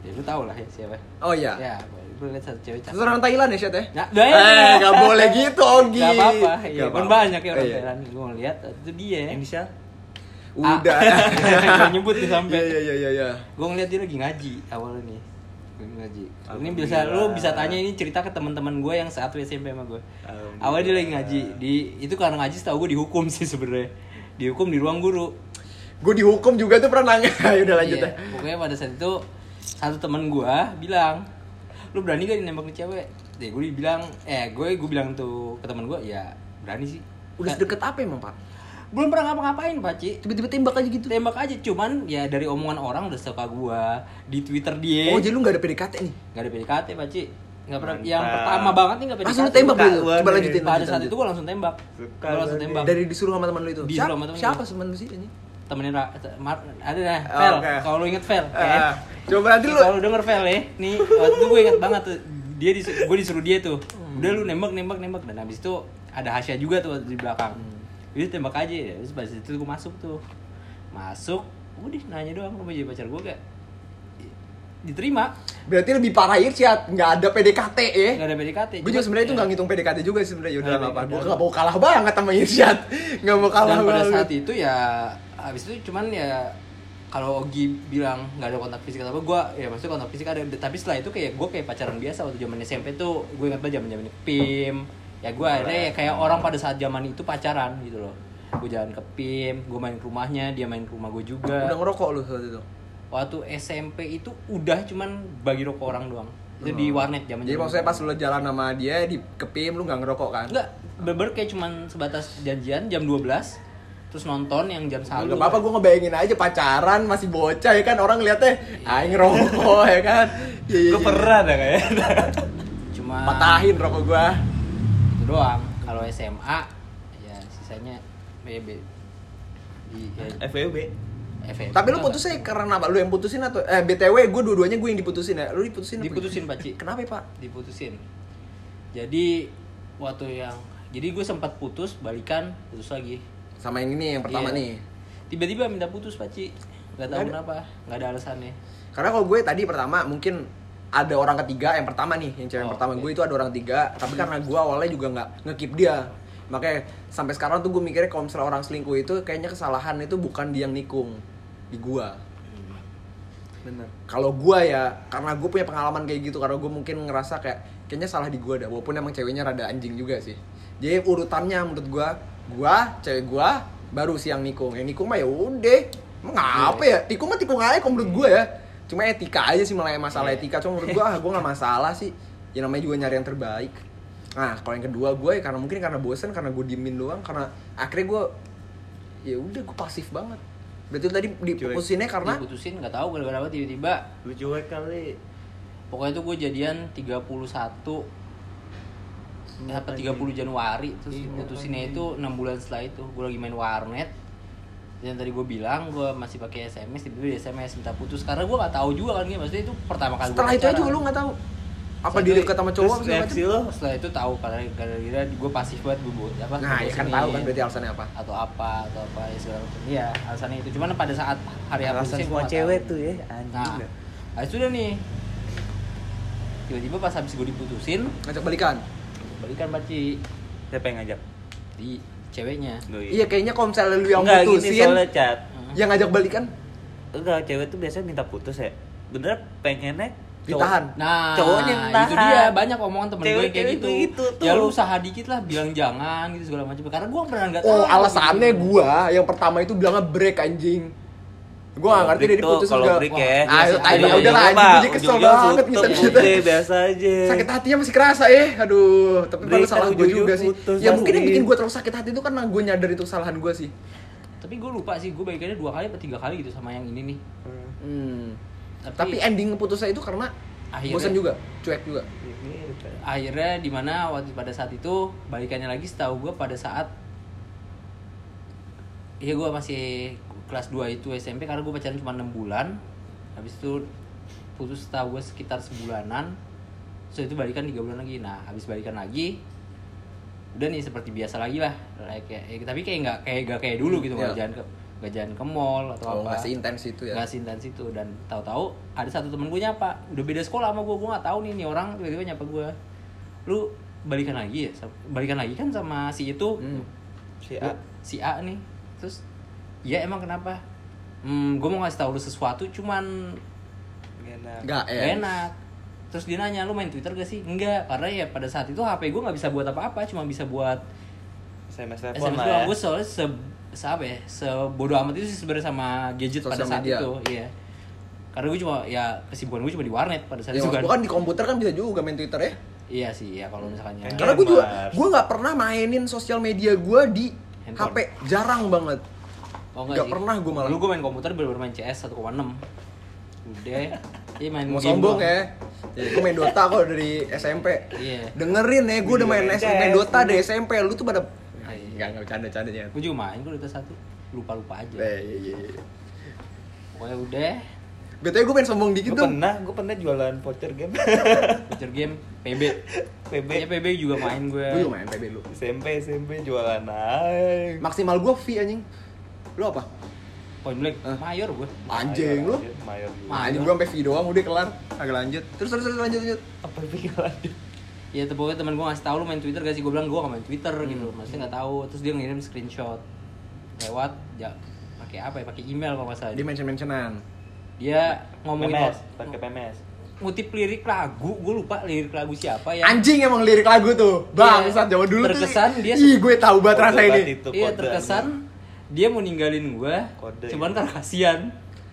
ya lu tau lah ya siapa. Oh iya. Ya gue liat satu cewek cakep. Orang Thailand ya, Syat ya? Dah, Eh, gak boleh gitu, Ogi. Gak apa-apa, ya, Gak kan banyak ya orang Iya. Thailand Gue ngeliat, itu dia. Inisial? Udah. Gue nyebut nih sampai Iya, iya, iya, iya. Gue ngeliat dia lagi ngaji awalnya nih Gue ngaji Ini bisa, lu bisa tanya ini cerita ke teman-teman gue yang satu SMP sama gue. Awalnya dia lagi ngaji di Itu karena ngaji setahu gue dihukum sih sebenarnya Dihukum di ruang guru Gue dihukum juga tuh pernah nangis. Ya udah lanjut Iya, ya. Pokoknya pada saat itu satu teman gua bilang, lu berani gak nembak nih cewek? Ya gue bilang, eh gue gue bilang tuh ke teman gua, ya berani sih. Udah Kan- sedekat apa emang, Pak? Belum pernah ngapa-ngapain Pak Ci. Tiba-tiba tembak aja gitu. Tembak aja, cuman ya dari omongan orang udah suka gua di Twitter dia. Oh, jadi lu gak ada PDKT nih? Gak ada PDKT Pak Ci. Nggak pernah. Mantap. Yang pertama banget nih gak PDKT. Langsung tembak dulu. Coba lanjutin. Pada saat itu gua langsung tembak. Suka Gua langsung tembak. dari disuruh sama teman lu itu. Disuruh Siapa, sama temen siapa gua. teman lu sih ini? temenin Ra, Mar, ada dah, Vel. oke. Kalau lu inget Vel, Eh, coba nanti lu Kalau denger Vel ya, nih waktu itu gue inget banget tuh dia dis gue disuruh dia tuh. Udah lu nembak nembak nembak dan habis itu ada Hasya juga tuh di belakang. Jadi tembak aja ya. Terus pada situ gue masuk tuh. Masuk, udah nanya doang lu mau jadi pacar gue gak? Diterima, berarti lebih parah Irsyad, nggak ada PDKT ya. nggak ada PDKT. Gue juga sebenarnya itu ya. nggak ngitung PDKT juga sih sebenarnya. Yaudah Nggak nggak apa. Gue nggak mau kalah banget sama Irsyad. Nggak mau kalah Dan pada banget. saat itu ya habis itu cuman ya kalau Ogi bilang nggak ada kontak fisik atau apa gue ya maksudnya kontak fisik ada tapi setelah itu kayak gue kayak pacaran biasa waktu zaman SMP tuh gue ingat banget zaman zaman PIM ya gue akhirnya ya kayak orang pada saat zaman itu pacaran gitu loh gue jalan ke PIM gue main ke rumahnya dia main ke rumah gue juga Udah ngerokok lu saat itu. waktu SMP itu udah cuman bagi rokok orang doang itu di warnet zaman Jadi maksudnya pas lu jalan sama dia di kepim lu nggak ngerokok kan? enggak bener kayak cuman sebatas janjian jam 12 terus nonton yang jam Gak 1 apa-apa gue ngebayangin aja pacaran masih bocah ya kan orang liatnya ah ngerokok ya kan. Iya, iya, Gue iya. pernah dah kayaknya. cuma Patahin rokok gua. Doang kalau SMA ya sisanya BB di ya, FWB. FF. Tapi lu putusnya karena apa? Lu yang putusin atau eh BTW gue dua-duanya gue yang diputusin ya. Lu diputusin apa? diputusin Pak Ci Kenapa ya, Pak? diputusin jadi waktu yang jadi gue sempat putus balikan putus lagi Sama yang ini yang pertama Iya. nih. tiba-tiba minta putus Pak Ci nggak tahu kenapa nggak ada alasannya Karena kalau gue tadi pertama mungkin ada orang ketiga yang pertama nih yang cewek yang Oh, pertama. oke. gue itu ada orang tiga tapi karena gue awalnya juga nggak ngekip dia. Makanya sampai sekarang tuh gue mikirnya kalau misalnya orang selingkuh itu kayaknya kesalahan itu bukan dia yang nikung di gua. Bener. kalau gua ya karena gue punya pengalaman kayak gitu karena gue mungkin ngerasa kayak kayaknya salah di gua dah walaupun emang ceweknya rada anjing juga sih. Jadi urutannya menurut gua gua cewek gua baru si yang nikung. Yang nikung mah ya udah. Emang ngapa ya? Tikung mah tikung aja kalau menurut gua ya cuma etika aja sih malah masalah Iya. etika. Cuma menurut gua ah, gua nggak masalah sih. Ya namanya juga nyari yang terbaik. Nah kalau yang kedua gua ya karena mungkin karena bosen karena gue diemin doang karena akhirnya gua ya udah gue pasif banget. Berarti tadi diputusinnya karena? diputusin nggak tahu gara-gara apa tiba-tiba. Lu cuek kali. pokoknya itu gue jadian 31 apa 30 Januari terus Iya, putusinnya itu enam bulan setelah itu gue lagi main warnet yang tadi gue bilang gue masih pakai SMS tiba-tiba di SMS minta putus karena gue nggak tahu juga kan gitu maksudnya itu pertama kali gua setelah itu aja lu nggak tahu apa dia dekat sama cowok reaksi lo? setelah itu tahu karena gara-gara gue pasif banget gue buat apa nah ya kan tahu kan berarti alasannya apa atau apa atau apa ya segala macam iya alasannya itu cuman pada saat hari putusnya gua semua cewek tahu. tuh ya, anjing. nah dah. habis itu udah nih tiba-tiba pas habis gue diputusin ngajak balikan balikan paci Siapa yang ngajak? di ceweknya Lu iya kayaknya kalau misalnya lu yang Enggak gini putusin soalnya cat. yang ngajak balikan Enggak, cewek tuh biasanya minta putus ya. Bener pengennya cowok- Ditahan. Nah, Cowoknya yang itu tahan. dia banyak omongan temen gue yang kayak gitu. itu tuh. Ya lu usaha dikit lah, bilang jangan gitu segala macam. Karena gue pernah nggak tahu. oh alasannya gitu. gua yang pertama itu bilangnya break anjing gua nggak ngerti dia diputus kalau juga break Wah, ya. ah biasa itu aja. tai Iya, udah lah anjing gue jadi kesel banget gitu gitu udah, biasa aja. sakit hatinya masih kerasa ya aduh tapi pada salah gue juga sih putus ya mungkin yang bikin gue terlalu sakit hati itu karena gue nyadar itu kesalahan gue sih Tapi gue lupa sih, gue baikannya dua kali atau tiga kali gitu sama yang ini nih. hmm. Tapi, tapi ending putusnya itu karena Akhirnya- bosan juga cuek juga akhirnya di mana waktu pada saat itu balikannya lagi setahu gue pada saat Iya gue masih kelas 2 itu SMP karena gue pacaran cuma 6 bulan. Habis itu putus setahu gue sekitar sebulanan. So itu balikan 3 bulan lagi. Nah habis balikan lagi Udah nih seperti biasa lagi lah. Like, ya, ya, Tapi kayak nggak kayak gak kayak dulu gitu. Kalau jalan ke nggak jalan ke mall atau Oh, apa. nggak seintens itu ya. nggak seintens itu. Dan tahu-tahu ada satu temen gue nyapa. Udah beda sekolah sama gue gue nggak tahu nih nih orang tiba-tiba nyapa gue lu balikan lagi ya? Balikan lagi kan sama si itu. Hmm. Si Gua- A. si A nih. Terus ya emang kenapa hmm, gue mau ngasih tahu lu sesuatu cuman Nggak enak. Gak enak terus dia nanya lu main twitter gak sih enggak karena ya pada saat itu hp gue nggak bisa buat apa-apa cuma bisa buat SMS telepon SMS lah doang ya. gue soalnya se, se apa ya sebodoh amat itu sih sebenarnya sama gadget pada Sosial saat media. itu iya karena gue cuma ya kesibukan gue cuma di warnet pada saat Ya, itu kan gua kan di komputer kan bisa juga main Twitter ya. iya sih ya kalau misalnya Kan Karena gue juga gue nggak pernah mainin sosial media gue di Handphone. HP jarang banget. Oh, nggak pernah gua malah. dulu gue main komputer bener main CS 1,6 udah iya main Mau game sombong ya. Jadi gue main Dota kok dari SMP. Iya. Dengerin ya, gue Gua udah main, main main CS Dota dari SMP. Lu tuh pada Ah, iya. Enggak, enggak bercanda-canda ya. gue juga main gue udah satu lupa lupa aja Eh, iya, iya, iya. pokoknya udah BTW gue main sombong dikit Gue dong. pernah, gue pernah jualan voucher game. Future game PB PB. ya PB juga main gue Gue juga main PB lu. SMP, SMP jualan aja. Maksimal gue fee anjing. Lu apa? Point blank Hah? mayor gue Anjing lu. Mayor Anjing gue sampai fee doang udah kelar. Agak lanjut. Terus terus terus lanjut lanjut. Apa pikir lanjut? ya tuh pokoknya teman gue ngasih tahu lu main Twitter gak sih gue bilang gue gak main Twitter Hmm. gitu maksudnya nggak tahu terus dia ngirim screenshot lewat ya pakai apa ya pakai email kalau nggak salah Dia mention-mentionan. dia ngomongin PMS, pakai PMS. ngutip lirik lagu gue lupa lirik lagu siapa ya Anjing emang lirik lagu tuh. Bang, saat zaman dulu Terkesan tuh. dia Ih, gue tahu banget rasa ini. iya terkesan. Dia mau ninggalin gue Kode, cuman ya. karena kasihan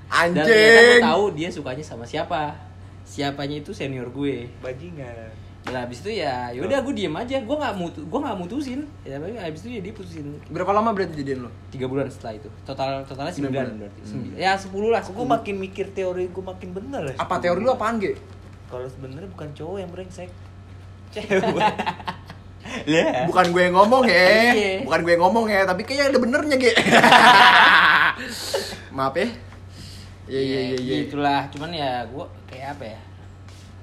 dan ternyata gue tahu dia sukanya sama siapa siapanya itu senior gue Bajingan. dan habis itu ya yaudah gue diem aja gue nggak mutu gue nggak mutusin ya tapi habis itu ya dia putusin Berapa lama berarti jadian lu? tiga bulan setelah itu total totalnya Sembilan berarti Sembilan. ya sepuluh lah Gue makin mikir teori gue makin bener ya. Apa teori lu apaan, Ge? Kalau sebenarnya bukan cowok yang brengsek. Cewek. Lah. Bukan gue yang ngomong ya. Iya. Bukan gue yang ngomong ya, tapi kayaknya ada benernya, Ge. Maaf ya. Iya iya iya iya. itulah cuman ya gue kayak apa ya?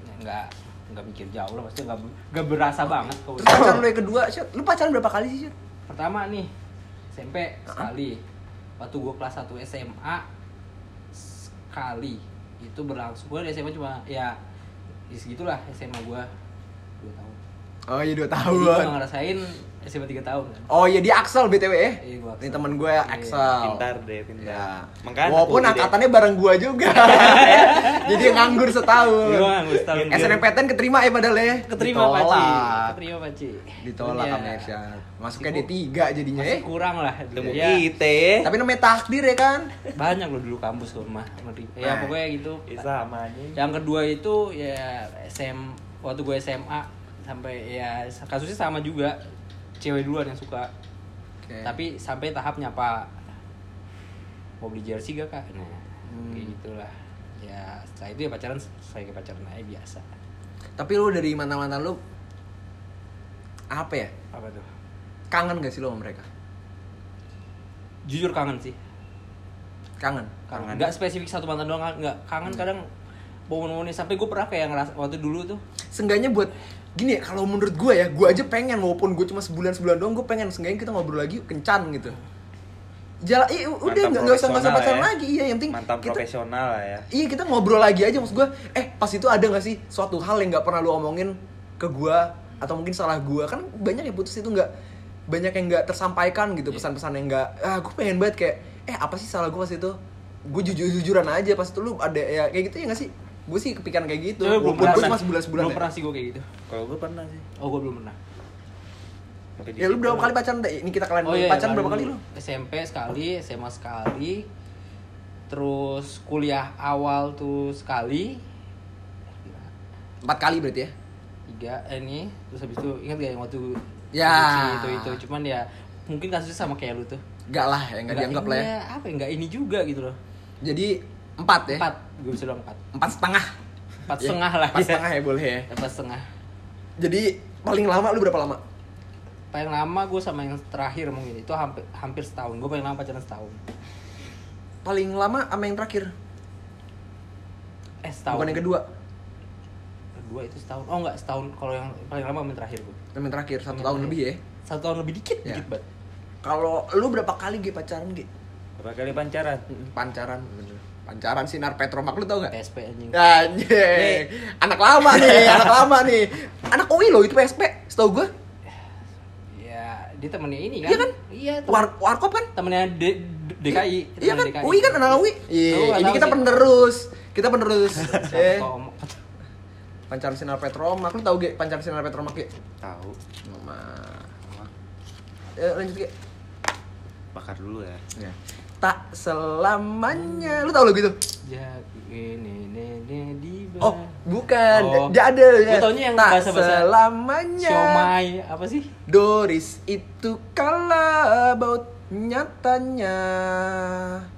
Ya, nggak nggak mikir jauh lah. Maksudnya nggak nggak berasa banget kalau pacaran lu yang kedua, Syed, lu pacaran berapa kali sih, pertama nih SMP sekali. Waktu gue kelas 1 SMA sekali. Itu berlangsung. Gue di SMA cuma ya ya segitulah SMA gue Oh iya 2 jadi gue tahun. ngerasain SMA 3 tahun kan Oh iya dia Axel BTW ya. Iya, gua Axel. Ini temen gue Axel. Pintar deh, pintar. Ya. Makanya Walaupun angkatannya bareng gua juga. Jadi nganggur setahun. Iya, nganggur setahun. SNMPTN keterima ya padahal ya. keterima Pak Ci Ditolak. keterima Pak Ci Ditolak sama ya, Irsyad. Masuknya masih D3 jadinya masih ya. kurang lah Temu ya kita. Tapi namanya takdir ya kan. banyak loh dulu kampus ke rumah ya Nah. pokoknya gitu Ya, sama aja. yang kedua itu ya SM waktu gue SMA sampai ya kasusnya sama juga. Cewek duluan yang suka. Oke. tapi sampai tahap nyapa mau beli jersey gak kak? Nah Hmm. kayak gitulah. Ya setelah itu ya pacaran saya ke pacaran aja biasa. Tapi lu dari mantan-mantan lu apa ya? apa tuh? Kangen gak sih lu sama mereka? jujur kangen sih. Kangen. kangen. Nggak spesifik satu mantan doang nggak. Kangen kadang momen-momennya sampai gue pernah kayak ngerasa waktu dulu tuh. Seenggaknya buat gini ya, kalau menurut gue ya, gue aja pengen walaupun gue cuma sebulan sebulan doang, gue pengen seenggaknya kita ngobrol lagi kencan gitu. Jalan, iya udah nggak nggak usah nggak usah pacaran ya. lagi, iya yang penting Mantap kita profesional lah ya. Iya kita ngobrol lagi aja maksud gue Eh pas itu ada gak sih suatu hal yang gak pernah lu omongin ke gue Atau mungkin salah gue Kan banyak yang putus itu gak Banyak yang gak tersampaikan gitu pesan-pesan yang gak Ah gue pengen banget kayak Eh apa sih salah gue pas itu Gue jujur-jujuran aja pas itu lu ada ya kayak gitu ya gak sih Gue sih kepikiran kayak gitu Tapi belum gue pernah sebulan-sebulan belum ya. pernah sih gue kayak gitu Kalau gue pernah sih. oh gue belum pernah Ya lu berapa kali pacaran deh? Ini kita kalian Oh iya, pacaran berapa kali lu? SMP sekali, SMA sekali, terus kuliah awal tuh sekali, Empat kali berarti ya? tiga eh, ini, terus habis itu ingat gak yang waktu Ya. itu itu, cuman ya mungkin kasusnya sama kayak lu tuh. Gak lah ya gak dianggap lah ya ini Apa ya, nggak ini juga gitu loh. Jadi empat ya? Empat, gue bisa bilang empat. Empat setengah Empat Ya, setengah lah. Empat setengah ya boleh ya Empat setengah. Jadi paling lama lu berapa lama? Paling lama gue sama yang terakhir mungkin itu hampir hampir setahun. Gue paling lama pacaran setahun. Paling lama sama yang terakhir? Eh setahun. Bukan yang kedua? Kedua itu setahun. Oh enggak setahun. Kalau yang paling lama yang terakhir gue. Yang terakhir, satu Yang tahun terakhir. lebih ya? Satu tahun lebih dikit, Ya. dikit banget. Kalau lu berapa kali gue pacaran Ge? Berapa kali pancaran? Pancaran, bener. Pancaran sinar Petromak lu tau gak? PSP anjing. Anjing. Anak lama nih, anak lama nih. Anak UI loh itu PSP, setahu gue. Ya, dia temennya ini kan? Iya kan? Iya, temen, War Warkop kan? temennya D- DKI. Iya kan? DKI. UI kan anak UI. Iya, ini kita sih. penerus. Kita penerus. eh, pancaran sinar Petromak. Lu tau gak pancaran sinar Petromak ya? Tahu. Nah. Eh, lanjut Ge. Bakar dulu ya. Ya. Tak selamanya. Lu tau lagu itu? Jak ini ini di Oh, bukan. Oh. Dia ada ya. Taunya yang tak bahasa-bahasa selamanya. Siomay apa sih? Doris itu kalabaut nyatanya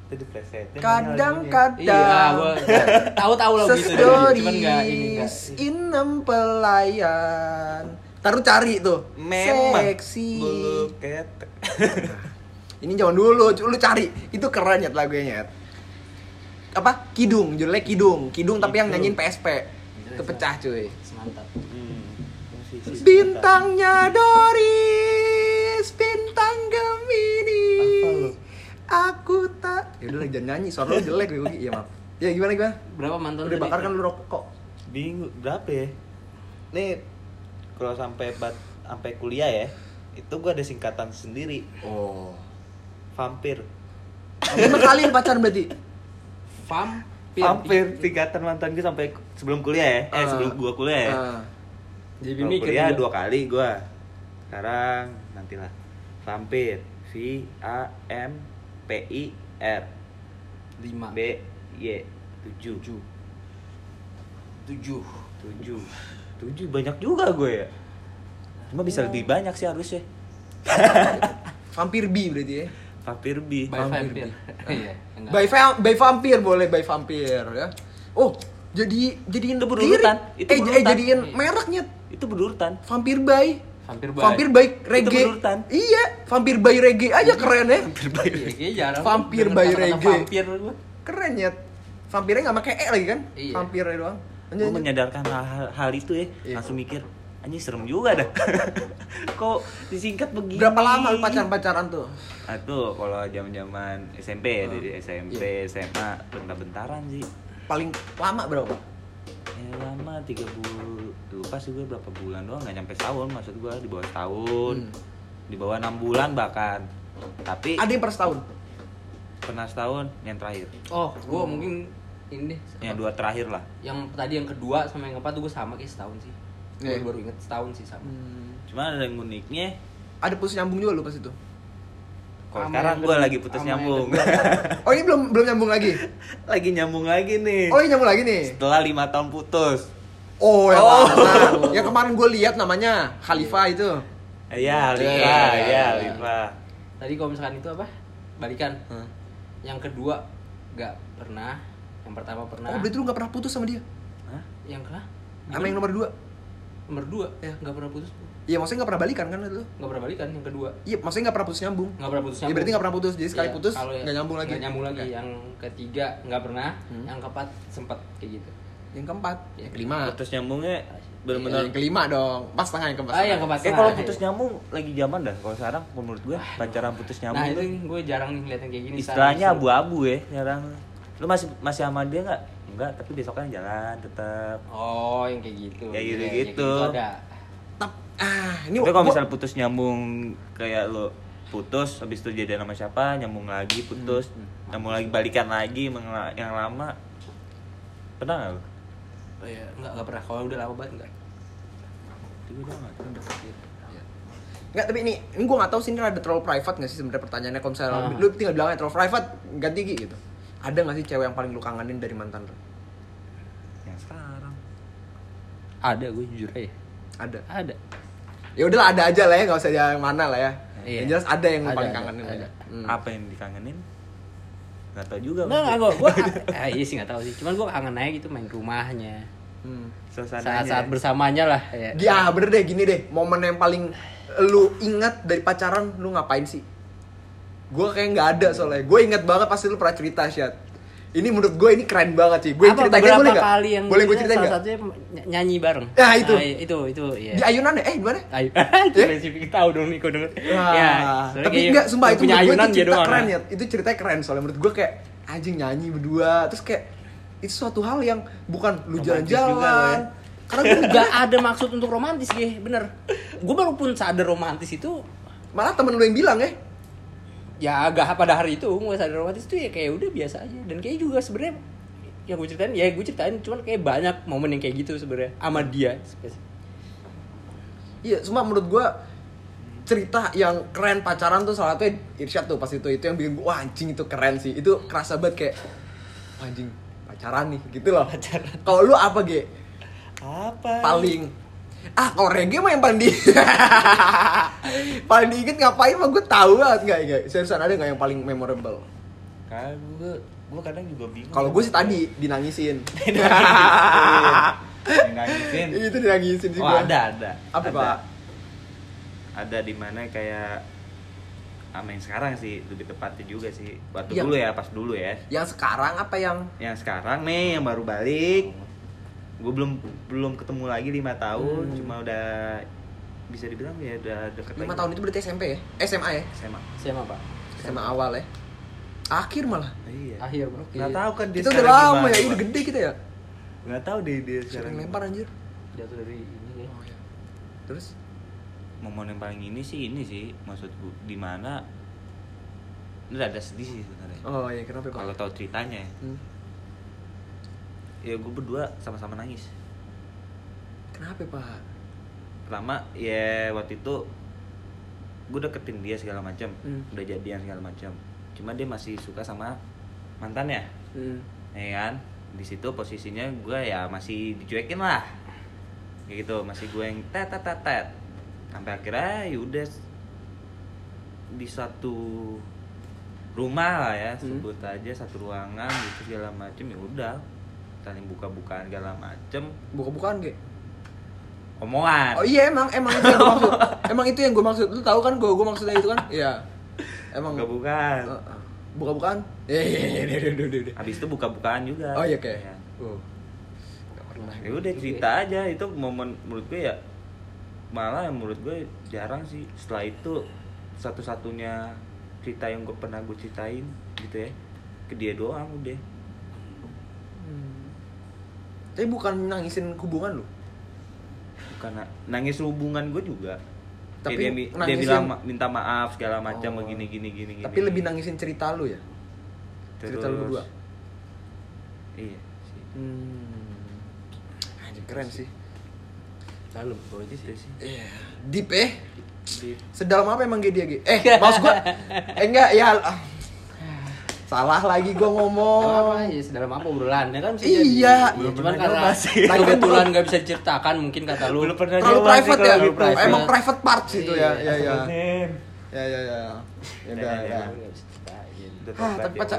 Itu diplesetin. kadang-kadang Iya, tahu-tahu lagu itu Sestoris cuman enggak ini enggak. inem pelayan Taruh cari tuh Memang. Seksi Bulu ketek. Ini zaman dulu, lu cari Itu keren ya lagunya Nyet. Apa? Kidung, judulnya Kidung Kidung tapi yang nyanyiin PSP Itu pecah cuy Semantap. Hmm. Bintangnya Doris, bintang Gemini. Aku tak. Ya udah lagi jangan nyanyi, suara lu jelek Ugi. Iya maaf. Ya gimana gimana? Berapa mantan Udah bakar kan lu rokok. Bingung berapa ya? Nih kalau sampai bat sampai kuliah ya, itu gua ada singkatan sendiri. Oh. Vampir. Lima kali lu pacaran berarti. Vampir. Vampir singkatan mantan gue sampai sebelum kuliah ya. Eh Ah. sebelum gua kuliah ya. Ah. Jadi Kalau mikir kuliah juga. dua kali gua. Sekarang nantilah. Vampir. V A M P I R lima B Y 7 tujuh 7 7 banyak juga gue ya cuma bisa lebih banyak sih harusnya Vampir B berarti ya. Vampir B by Vampir. vampir. Iya. enggak. By, va- by vampir boleh by vampir ya. Oh, jadi jadiin Itu berurutan, itu eh, berurutan. eh, jadiin mereknya itu berurutan Vampir by Vampir by. Vampir by reggae. berurutan. Iya, vampir by reggae aja keren ya. Iya, kayaknya jarang. Vampir by reggae. Vampir. Keren ya. Vampirnya nggak pakai e lagi kan? Iya. Vampirnya doang. gue menyadarkan hal, hal itu ya Iya. langsung mikir anjing serem juga dah kok disingkat begini Berapa lama lu pacaran-pacaran tuh? Nah, tuh kalau zaman-zaman SMP ya, Oh. dari SMP, Iya. SMA, bentar-bentaran sih. Paling lama berapa? Ya lama tiga bulan, lupa sih gue berapa bulan doang, nggak nyampe setahun maksud gue di bawah setahun, Hmm. di bawah enam bulan bahkan. Tapi Ada yang per setahun. pernah setahun yang terakhir, Oh, gua mungkin ini deh. yang dua terakhir lah. Yang tadi yang kedua sama yang keempat tuh gua sama kayak setahun sih. Iya. baru inget setahun sih sama. Cuma ada yang uniknya, Ada putus nyambung juga lu pas itu. kalau Sama sekarang gue lagi putus yang nyambung, Oh ini belum belum nyambung lagi. lagi nyambung lagi nih. Oh ini nyambung lagi nih. Setelah lima tahun putus, Oh yang Oh. mana? Yang kemarin gue lihat namanya Khalifa itu. ya Liva, Iya, ya iya. Liva. Tadi kalau misalkan itu apa? Balikan. Hah. Yang kedua nggak pernah. Yang pertama pernah. Oh berarti lu gak pernah putus sama dia? Hah? Yang kena? Sama yang nomor dua? Nomor dua ya nggak pernah putus. Iya maksudnya gak pernah balikan kan lu? Nggak pernah balikan yang kedua. Iya maksudnya gak pernah putus nyambung. Nggak pernah putus Iya berarti gak pernah putus. Jadi sekali Iya, putus kalau yang- gak nyambung lagi. nggak nyambung lagi. Oke. Yang ketiga nggak pernah. Hmm. Yang keempat sempat kayak gitu. Yang keempat, Iya. yang kelima. Putus nyambungnya Eh, benar-benar yang kelima dong. Pas tengah yang keempat. Ah, yang keempat. Eh kalau Nah, putus iya. nyambung lagi zaman dah. Kalau sekarang menurut gue pacaran putus nyambung Nah itu gue jarang nih ngeliat yang kayak gini. istilahnya abu-abu ya sekarang. Lu masih masih sama dia nggak? Enggak, tapi besoknya jalan tetap. Oh yang kayak gitu. Ya, Iya, gitu-gitu. kayak ada. Ah ini Tapi kalau misalnya putus nyambung kayak lo putus habis itu jadi nama siapa nyambung lagi putus nyambung lagi balikan lagi yang lama pernah nggak lo? Oh iya, enggak enggak pernah. Kalau udah lama banget enggak. Tiga banget. Enggak, tapi ini ini gue gak tahu sih ini ada terlalu private gak sih sebenarnya pertanyaannya kalau misalnya Ah. lu tinggal bilangnya terlalu private ganti Gi, gitu. Ada gak sih cewek yang paling lu kangenin dari mantan lu? Yang sekarang. Ada gue jujur aja. Ada. Ada. Ya udahlah ada aja lah ya, nggak usah yang mana lah ya. Iya. Yang jelas ada yang Ada, paling ada, kangenin ada. aja. Hmm. Apa yang dikangenin? Gak tau juga. Enggak gue. Gue ah, iya sih enggak tahu sih. Cuman gue kangen aja gitu main rumahnya. Hmm. Saat-saat bersamanya lah ya. Ya bener deh gini deh, momen yang paling lu ingat dari pacaran lu ngapain sih? Gue kayak nggak ada soalnya. Gue ingat banget pasti lu pernah cerita Syat. Ini menurut gue ini keren banget sih. Gue ceritain boleh nggak? kali yang Boleh gue ceritain salah nggak? satunya ny- nyanyi bareng. Ya, itu. Nah, itu itu iya. Di ayunan ya? Eh gimana? Ayo. Ya? Spesifik tahu dong Niko denger. Wah, Ya, tapi enggak sumpah itu punya ayunan itu dia cerita doang. keren nah. ya. Itu ceritanya keren soalnya menurut gue kayak anjing nyanyi berdua terus kayak itu suatu hal yang bukan lu jalan-jalan. ya. Karena gue Gak ada maksud untuk romantis ya, bener. Gue baru pun sadar romantis itu malah temen lu yang bilang ya. Ya agak pada hari itu gue sadar romantis itu ya kayak udah biasa aja dan kayak juga sebenarnya yang gue ceritain ya gue ceritain cuman kayak banyak momen yang kayak gitu sebenarnya sama dia Iya, cuma menurut gua cerita yang keren pacaran tuh salah satunya Irsyad tuh pas itu itu yang bikin gua wah anjing itu keren sih. Itu kerasa banget kayak "Wah, anjing pacaran nih gitu loh. Pacaran. Kalau lu apa, Ge? Apa? Paling Ah, kalau reggae mah yang paling di paling diinget ngapain mah gue tahu banget nggak nggak seriusan ada nggak yang paling memorable Kan gue gue kadang juga bingung. kalau gue sih tadi dinangisin Dinangisin. itu dinangisin sih Oh gua. ada ada. Apa, ada. Pak? Ada di mana kayak sama yang sekarang sih lebih tepatnya juga sih. Waktu Yang- dulu ya pas dulu ya. yang sekarang apa yang Yang sekarang nih yang baru balik. Gue belum belum ketemu lagi lima tahun. Hmm. Cuma udah bisa dibilang ya udah deket lima tahun itu berarti SMP ya SMA ya SMA. siapa pak SMA awal ya akhir malah Iya. akhir bro Nggak tahu kan dia kita udah lama gimana, ya udah gede kita ya Nggak tahu deh dia sering sekarang. lempar anjir jatuh dari ini ya oh, iya. terus momen yang paling ini sih ini sih maksudku di mana ini ada sedih sih sebenarnya oh iya kenapa kalau tahu ceritanya ya. Hmm. Ya gue berdua sama-sama nangis. Kenapa pak? Pertama ya waktu itu gue deketin dia segala macam Hmm. udah jadian segala macam cuma dia masih suka sama mantannya hmm. ya kan? Di situ posisinya gue ya masih dicuekin lah. Kayak gitu masih gue yang tet tet tet tet. Sampai akhirnya ya udah di satu rumah lah ya Hmm. sebut aja satu ruangan gitu segala macem ya udah saling buka-bukaan segala macem. Buka-bukaan ge? Omongan. Oh iya emang emang itu yang gue maksud. Emang itu yang gue maksud. Lu tahu kan gue gue maksudnya itu kan? Iya. Emang buka-bukaan. Buka-bukaan? Eh iya iya iya iya iya habis itu buka-bukaan juga. Oh iya kayak Ya. oh pernah. Ya udah cerita aja. Itu momen menurut gue ya malah yang menurut gue jarang sih. Setelah itu satu-satunya cerita yang gue pernah gue ceritain gitu ya ke dia doang udah. Tapi bukan nangisin hubungan lu bukan na- nangis hubungan gue juga Tapi dia, mi- dia nangisin- bilang minta maaf segala macam Oh. begini gini gini tapi gini. lebih nangisin cerita lu ya cerita lu Terus- berdua iya sih hmm. Anjing, keren sih dalam bro itu itu sih sih Iya. Deep eh. Di- Sedalam apa emang dia Ge? Eh, maksud gua eh enggak ya ah. Salah lagi gua ngomong. apa ya sedalam apa obrolan ya kan bisa Iya. jadi. Iya, Belum cuman pernah karena kan kebetulan nggak bisa diceritakan mungkin kata lu Belum pernah Terlalu private ya. terlalu private. Emang private parts itu ya. Iya, Ya ya. Ya ya ya. Ya udah Ya, ya, ya. ya. Ah, tapi ya pacar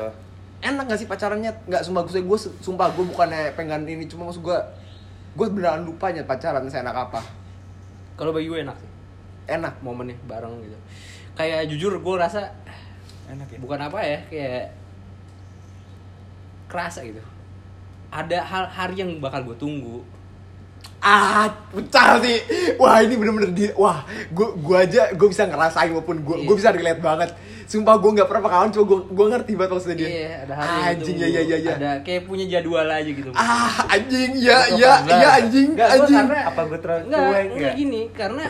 enak gak sih pacarannya? Nggak sumpah gue gue sumpah gue bukannya pengen ini cuma maksud gue gue beneran lupa nyet pacaran saya enak apa kalau bagi gue enak sih enak momennya bareng gitu kayak jujur gue rasa enak ya bukan apa ya kayak kerasa gitu. Ada hal hari yang bakal gue tunggu. Ah pecah sih. Wah ini bener-bener di wah gue gue aja gue bisa ngerasain maupun gue gue Iya. bisa relate banget. Sumpah gue nggak pernah pengalaman cuma gue gue ngerti banget maksudnya dia. Iya ada hari anjing gue ya ya ya ya ada kayak punya jadwal aja gitu. Ah anjing ya ya ya anjing gua anjing. karena- Apa gua terlalu Nggak, cuek, nggak nggak? gini karena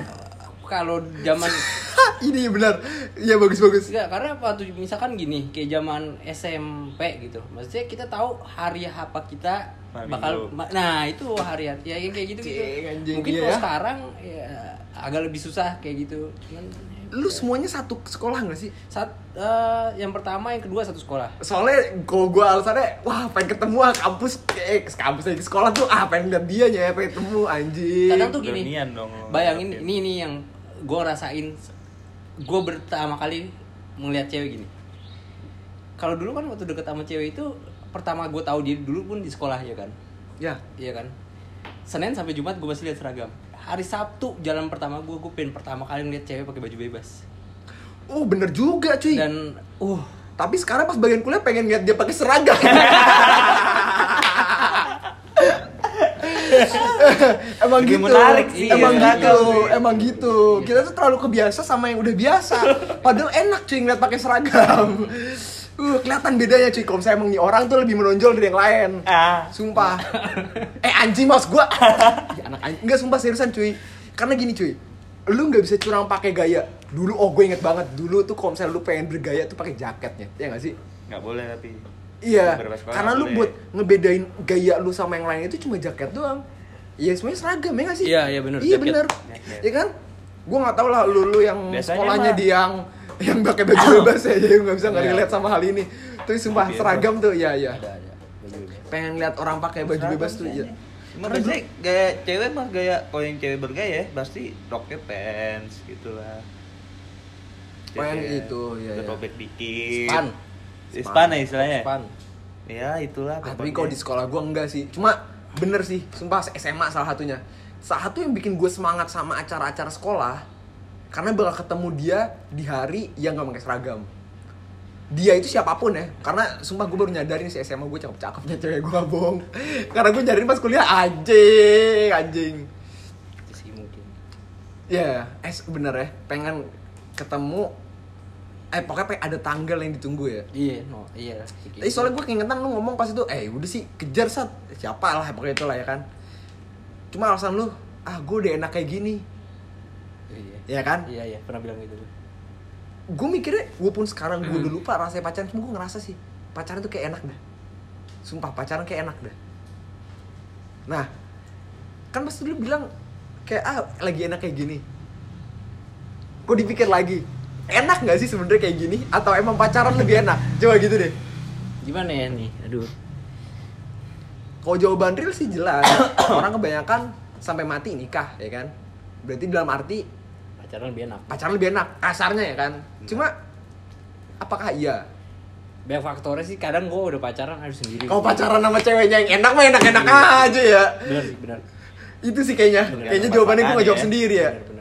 kalau zaman ini benar ya bagus bagus Enggak, karena waktu misalkan gini, kayak zaman SMP gitu. Maksudnya kita tahu hari apa kita bakal ma- nah, itu hari ya yang kayak gitu gitu. Anjing, Mungkin iya kalau ya. sekarang ya agak lebih susah kayak gitu. Cuman lu semuanya satu sekolah gak sih saat eh, yang pertama, yang kedua satu sekolah. soalnya kalau gue alasannya wah pengen ketemu ah kampus eh kampus lagi sekolah tuh ah pengen liat dia ya pengen ketemu anjing Kadang tuh gini. Dong. Bayangin ini ini yang gue rasain gue pertama kali melihat cewek gini. Kalau dulu kan waktu deket sama cewek itu pertama gue tahu dia dulu pun di sekolah ya kan. ya Iya kan. Senin sampai Jumat gue masih lihat seragam. Hari Sabtu jalan pertama gue gue pengen pertama kali ngeliat cewek pakai baju bebas. oh bener juga cuy Dan uh Tapi sekarang pas bagian kuliah pengen lihat dia pakai seragam. emang Lebih gitu. menarik sih, emang ya, gitu, seragam. emang gitu. Kita tuh terlalu kebiasa sama yang udah biasa. Padahal enak cuy ngeliat pakai seragam. Uh, kelihatan bedanya cuy kalau misalnya emang nih orang tuh lebih menonjol dari yang lain. Ah. Sumpah. eh anjing mas gua. Ya, anak anjing. Enggak sumpah seriusan cuy. Karena gini cuy. Lu nggak bisa curang pakai gaya. Dulu oh gue inget banget dulu tuh kalau misalnya lu pengen bergaya tuh pakai jaketnya. Ya nggak sih? nggak boleh tapi Iya. Karena nggak lu buat ngebedain gaya lu sama yang lain itu cuma jaket doang. Iya semuanya seragam ya nggak sih? Iya, iya bener, Iya. Jaket. Iya kan? Gua nggak tahu lah lu lu yang Biasanya sekolahnya mah- di yang yang pakai baju bebas ya, jadi nggak bisa nggak Iya. relate sama hal ini. Tapi sumpah Biasa. seragam tuh, iya iya. Ada ada. Pengen lihat orang pakai baju bebas tuh, iya. Cuma biasanya gaya cewek mah gaya kalau yang cewek bergaya pasti roknya pants gitu lah. Oh, yang Jaket, itu, iya, iya. Robek dikit. Span. Span ya istilahnya. Span. Ya itulah. Ah, tapi pokoknya. kalau di sekolah gua enggak sih. Cuma bener sih, sumpah SMA salah satunya. Salah satu yang bikin gue semangat sama acara-acara sekolah karena bakal ketemu dia di hari yang gak pakai seragam. Dia itu siapa pun ya, karena sumpah gue baru nyadarin si SMA gue cakep-cakepnya cewek gue bohong. Karena gue nyadarin pas kuliah anjing, anjing. Sih mungkin. Ya, eh bener ya, pengen ketemu eh pokoknya pengen ada tanggal yang ditunggu ya. Iya, no, iya. Tapi soalnya gue keingetan lu ngomong pas itu, eh udah sih kejar sat siapa lah pokoknya itu lah ya kan. Cuma alasan lu, ah gue udah enak kayak gini, Iya. ya kan? Iya, iya, pernah bilang gitu. Gue mikirnya, walaupun sekarang gue udah lupa rasanya pacaran, cuma gue ngerasa sih pacaran tuh kayak enak dah. Sumpah pacaran kayak enak dah. Nah, kan pasti lu bilang kayak ah lagi enak kayak gini. Gue dipikir lagi, enak nggak sih sebenarnya kayak gini? Atau emang pacaran lebih enak? Coba gitu deh. Gimana ya nih? Aduh. Kalau jawaban real sih jelas. Orang kebanyakan sampai mati nikah, ya kan? Berarti dalam arti Pacaran lebih enak. pacaran lebih enak, kasarnya ya kan? Cuma apakah iya? Banyak faktornya sih, kadang gue udah pacaran harus sendiri. Kalau pacaran sama ceweknya yang enak mah enak-enak aja ya. Bener sih, bener. Itu sih kayaknya. Bener. Kayaknya jawabannya gue nggak jawab ya. sendiri ya. Bener, bener.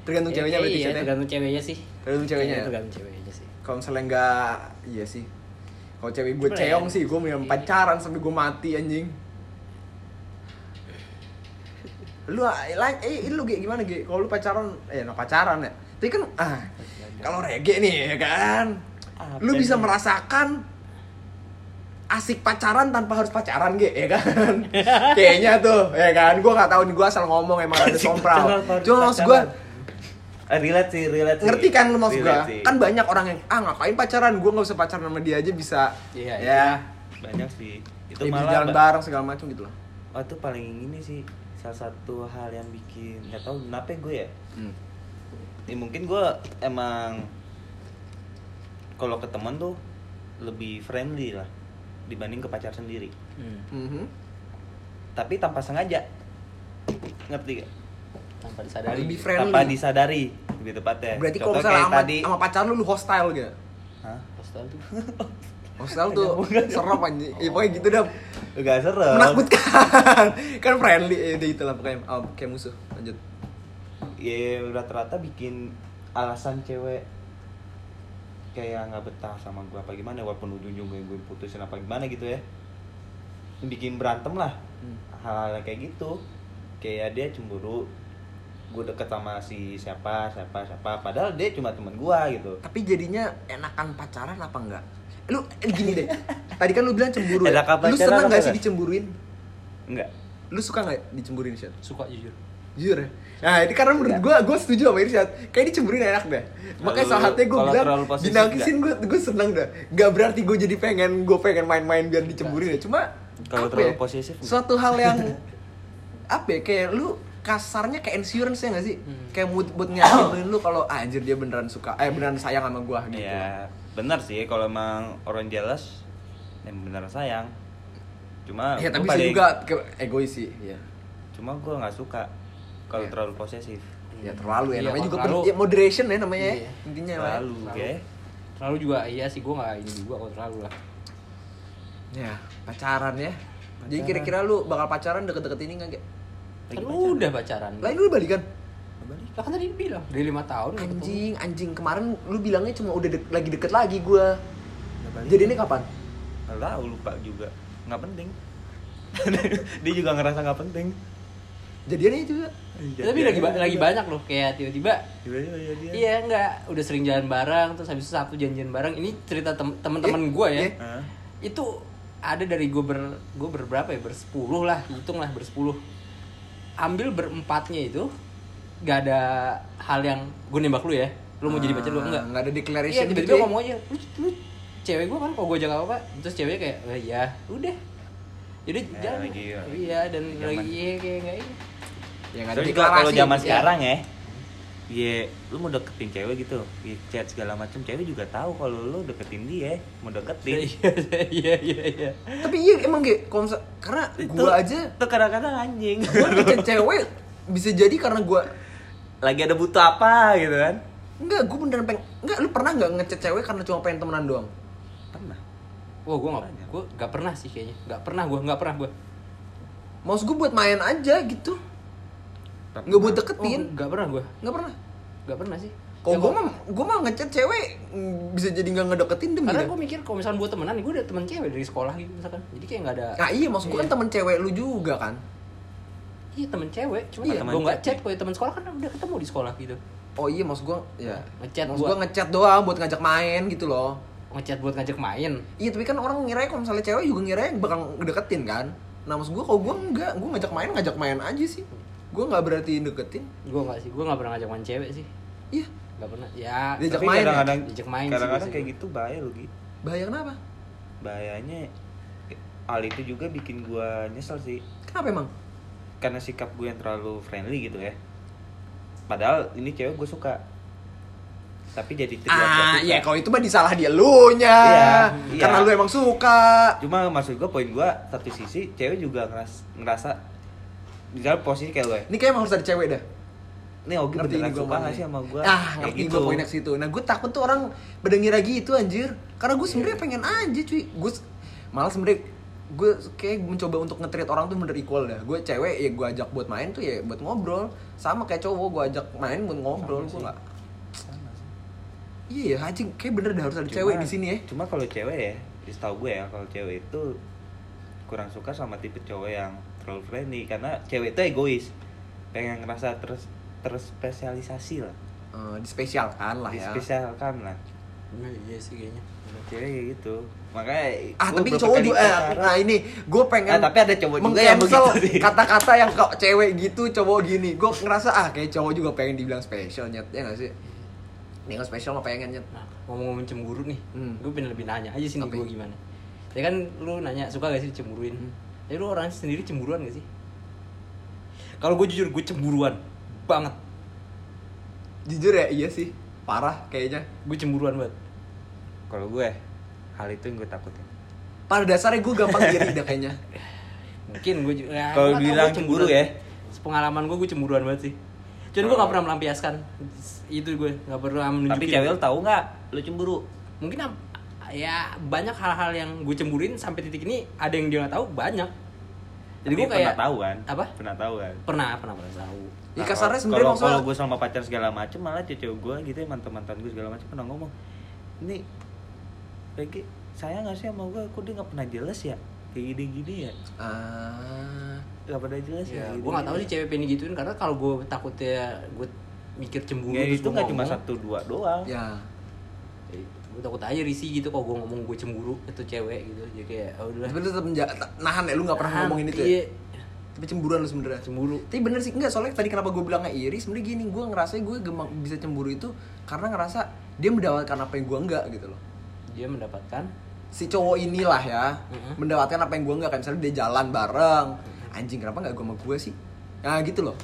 Tergantung ceweknya Ya, berarti iya, tergantung ceweknya sih. Tergantung ceweknya Iya, ya? Tergantung ceweknya sih. Kalau misalnya nggak, iya sih. Kalau cewek gue Gimana ceong ya? sih, gue mending Iya. pacaran sampai gue mati anjing. Lu like eh lu Ge, gimana Ge? Kalau lu pacaran eh no pacaran ya. Tapi kan ah kalau reggae nih ya kan. Lu Apa bisa nih? merasakan asik pacaran tanpa harus pacaran Ge, ya kan? Kayaknya tuh, ya kan? Gua nggak tahu nih, gua asal ngomong emang ada sompral. Cuma maksud. Eh, relate sih, relate sih. ngerti kan lu maksud sih. Kan banyak orang yang ah ngapain pacaran? Gua nggak usah pacaran sama dia aja bisa. Iya, ya. banyak sih. Itu Ya, malah jalan bareng segala macam gitu loh. Oh itu paling ini sih salah satu hal yang bikin nggak tahu kenapa gue ya. Hmm. Ya, mungkin gue emang kalau ke teman tuh lebih friendly lah dibanding ke pacar sendiri. Hmm. Mhm. Tapi tanpa sengaja. Ngerti gak? Tanpa disadari. Lebih friendly. Tanpa disadari lebih tepatnya. Berarti kalau misalnya sama, tadi. sama pacar lu lu hostile gitu. Hah? Hostel tuh. Hostile tuh serem anjing. Ya, pokoknya gitu dah. Gak serem. Menakutkan. kan friendly ya udah itulah pokoknya oh, kayak musuh. Lanjut. ya rata-rata bikin alasan cewek kayak nggak betah sama gue apa gimana walaupun ujung-ujungnya gue putusin apa gimana gitu ya bikin berantem lah Hmm. hal-hal kayak gitu kayak dia cemburu gue deket sama si siapa siapa siapa padahal dia cuma teman gue gitu Tapi jadinya enakan pacaran apa enggak? Lu eh, gini deh. Tadi kan lu bilang cemburu ya. Lu seneng gak sih dicemburuin? enggak Lu suka gak dicemburuin, Syed? Suka jujur. Jujur ya? Nah ini karena menurut gue, gue setuju sama Irsyad Kayak dicemburuin enak dah Makanya salah satunya gue bilang Dinangkisin gue, gue seneng dah Gak berarti gue jadi pengen, gue pengen main-main biar dicemburuin ya Cuma Kalau terlalu ya, posesif? Suatu hal yang Apa ya, kayak lu kasarnya kayak insurance ya gak sih? Hmm. Kayak buat, buat ngeyakinin lu kalau ah, anjir dia beneran suka Eh beneran sayang sama gue gitu ya benar sih kalau emang orang jealous yang benar sayang cuma Ya gua tapi paling- juga ke- egois sih Iya cuma gue nggak suka kalau Iya. terlalu posesif Ya terlalu ya, Iya, namanya juga terlalu- ya, moderation ya namanya ya, Iya. intinya lah. terlalu oke Terlalu juga iya sih gue nggak ini juga kalau terlalu lah. Ya, pacaran ya. Jadi Pacaran. kira-kira lu bakal pacaran deket-deket ini enggak, Kan Lagi pacaran. udah pacaran. Lain lu balikan. Balikan Lah kan tadi bilang dari lima tahun. Anjing, anjing kemarin lu bilangnya cuma udah dek- lagi deket lagi balik. Jadi ini kapan? Nggak tahu lupa juga nggak penting dia juga ngerasa nggak penting Jadiannya juga. Tapi lagi ba- lagi banyak loh kayak tiba-tiba tiba-tiba jadian. Iya enggak, udah sering jalan bareng terus habis itu Sabtu janjian bareng. Ini cerita tem- teman-teman Iya, gue ya. iya. Hah? Itu ada dari gue ber gue berberapa ya bersepuluh lah hitung lah bersepuluh ambil berempatnya itu gak ada hal yang gue nembak lu ya? Lu mau jadi pacar gue enggak Enggak ada iya declaration tiba-tiba gitu ya? ngomong aja lu, lu cewek gue kan? Kalau gue jaga apa terus ceweknya kayak "Eh, ya udah. Jadi Ya, jangan lagi, ya. iya dan Zaman. lagi iya kayak enggak ini. Ya nggak ada kalau zaman Iya. sekarang ya Iya, lu mau deketin cewek gitu, di chat segala macam, cewek juga tahu kalau lu deketin dia, mau deketin. iya iya iya iya Tapi iya emang misal- karena gua aja tuh kadang-kadang anjing. gua ngechat cewek bisa jadi karena gua Lagi ada butuh apa gitu kan? enggak gua beneran pengen enggak lu pernah nggak ngechat cewek karena cuma pengen temenan doang? Pernah. Wah, gue gak, gue gak pernah sih kayaknya. Gak pernah gue, gak pernah gue. Maksud gua buat main aja gitu. Nggak buat Oh, deketin. gak pernah gue. Nggak pernah. Gak pernah sih. Kalau Ya, gua mah gua mah ngechat cewek mm, bisa jadi nggak ngedeketin demi Karena gue mikir kalau misalnya buat temenan, gue udah temen cewek dari sekolah gitu misalkan. Jadi kayak gak ada. Nah iya maksud gua kan temen cewek lu juga kan. Iya temen cewek, cuma Iya, iya, temen gue gak chat. Kalau temen sekolah kan udah ketemu di sekolah gitu. Oh iya maksud gua ya. Ngechat maksud gua. gua ngechat doang buat ngajak main gitu loh. Ngechat buat ngajak main. Iya tapi kan orang ngira kalau misalnya cewek juga ngira bakal ngedeketin kan. Nah maksud gua kalau gua enggak, gua ngajak main ngajak main aja sih. Gua nggak berarti deketin. Gue gak sih, gue gak pernah ngajak main cewek sih. Iya. Gak pernah. Ya, Diajak Tapi main ya? kadang-kadang Diajak main sih kadang-kadang kayak gitu bahaya lu gitu. Bahaya kenapa? Bahayanya hal itu juga bikin gua nyesel sih. Kenapa emang? Karena sikap gue yang terlalu friendly gitu ya. Padahal ini cewek gue suka. Tapi jadi Ah, iya kalau itu mah disalah dia lu nya. Iya, iya. Karena lu emang suka. Cuma maksud gue poin gue satu sisi cewek juga ngeras, ngerasa misalnya posisi kayak lo ya Ini kayak harus ada cewek dah. Ini Ogi Ngerti beneran suka gak sih sama gue Ah, ngerti gua poinnya ke situ. Nah, gue takut tuh orang pada ngira gitu anjir. Karena gue sebenarnya Iya. pengen aja cuy. Gue malah sebenarnya gue kayak mencoba untuk nge-treat orang tuh bener equal dah. Gue cewek ya gue ajak buat main tuh ya buat ngobrol. Sama kayak cowok gue ajak main buat ngobrol. Gue nggak. Iya ya, anjing kayak bener dah harus ada cewek di sini ya. Cuma kalau cewek ya, setahu gue ya kalau cewek itu kurang suka sama tipe cowok yang terlalu friendly karena cewek itu egois. Pengen ngerasa terus terspesialisasi lah. Eh, dispesialkan lah ya. Dispesialkan lah. Nah, iya sih kayaknya. Cewek kayak gitu. Makanya Ah tapi cowok juga eh, pacaran. nah ini gue pengen Ah, tapi ada cowok juga yang begitu kata-kata yang kok cewek gitu cowok gini gue ngerasa ah kayak cowok juga pengen dibilang spesial nyet ya gak sih ini nggak spesial mah pengen nyet Nah, ngomong-ngomong cemburu nih, Hmm. gue pengen lebih nanya aja sih gue gimana. Ya kan lu nanya suka gak sih dicemburuin? Hmm. Tapi lu orang sendiri cemburuan gak sih? Kalau gue jujur gue cemburuan banget. jujur ya iya sih parah kayaknya Gue cemburuan banget. Kalau gue hal itu yang gue takutin. pada dasarnya gue gampang iri dah kayaknya Mungkin gue juga. ya, Kalau bilang cemburu ya? Pengalaman gue gue cemburuan banget sih. Cuman gue gak pernah melampiaskan itu gue nggak pernah menunjukin. Tapi cewek lu tahu nggak lu cemburu? mungkin ya banyak hal-hal yang gue cemburuin sampai titik ini ada yang dia nggak tahu banyak. Jadi gue kayak pernah tahu kan? Apa? Pernah tahu kan? Pernah pernah pernah tahu. ya kasarnya sebenarnya kalau maksudnya kalau gue sama pacar segala macem malah cewek gue gitu ya mantan mantan gue segala macem pernah ngomong ini Regi sayang gak sih sama gue kok dia nggak pernah jelas ya kayak gini gini ya ah nggak pernah jelas ya, Ya, gini, gue nggak tahu sih cewek pengen gituin karena kalau gue takutnya gue mikir cemburu ya itu nggak cuma satu dua doang ya gue takut aja risih gitu kalau gue ngomong gue cemburu itu cewek gitu. Jadi kayak oh, udah tapi lu tetap nahan ya lu nggak pernah ngomongin itu ya? iya, tapi cemburuan lu sebenarnya? Cemburu. Tapi bener sih enggak soalnya tadi kenapa gue bilangnya iri sebenarnya gini gue ngerasa gue gampang bisa cemburu itu karena ngerasa dia mendapatkan apa yang gue enggak gitu loh. Dia mendapatkan? Si cowok inilah ya Mhm. mendapatkan apa yang gue enggak kayak misalnya dia jalan bareng. Anjing kenapa nggak gue sama gue sih? Nah gitu loh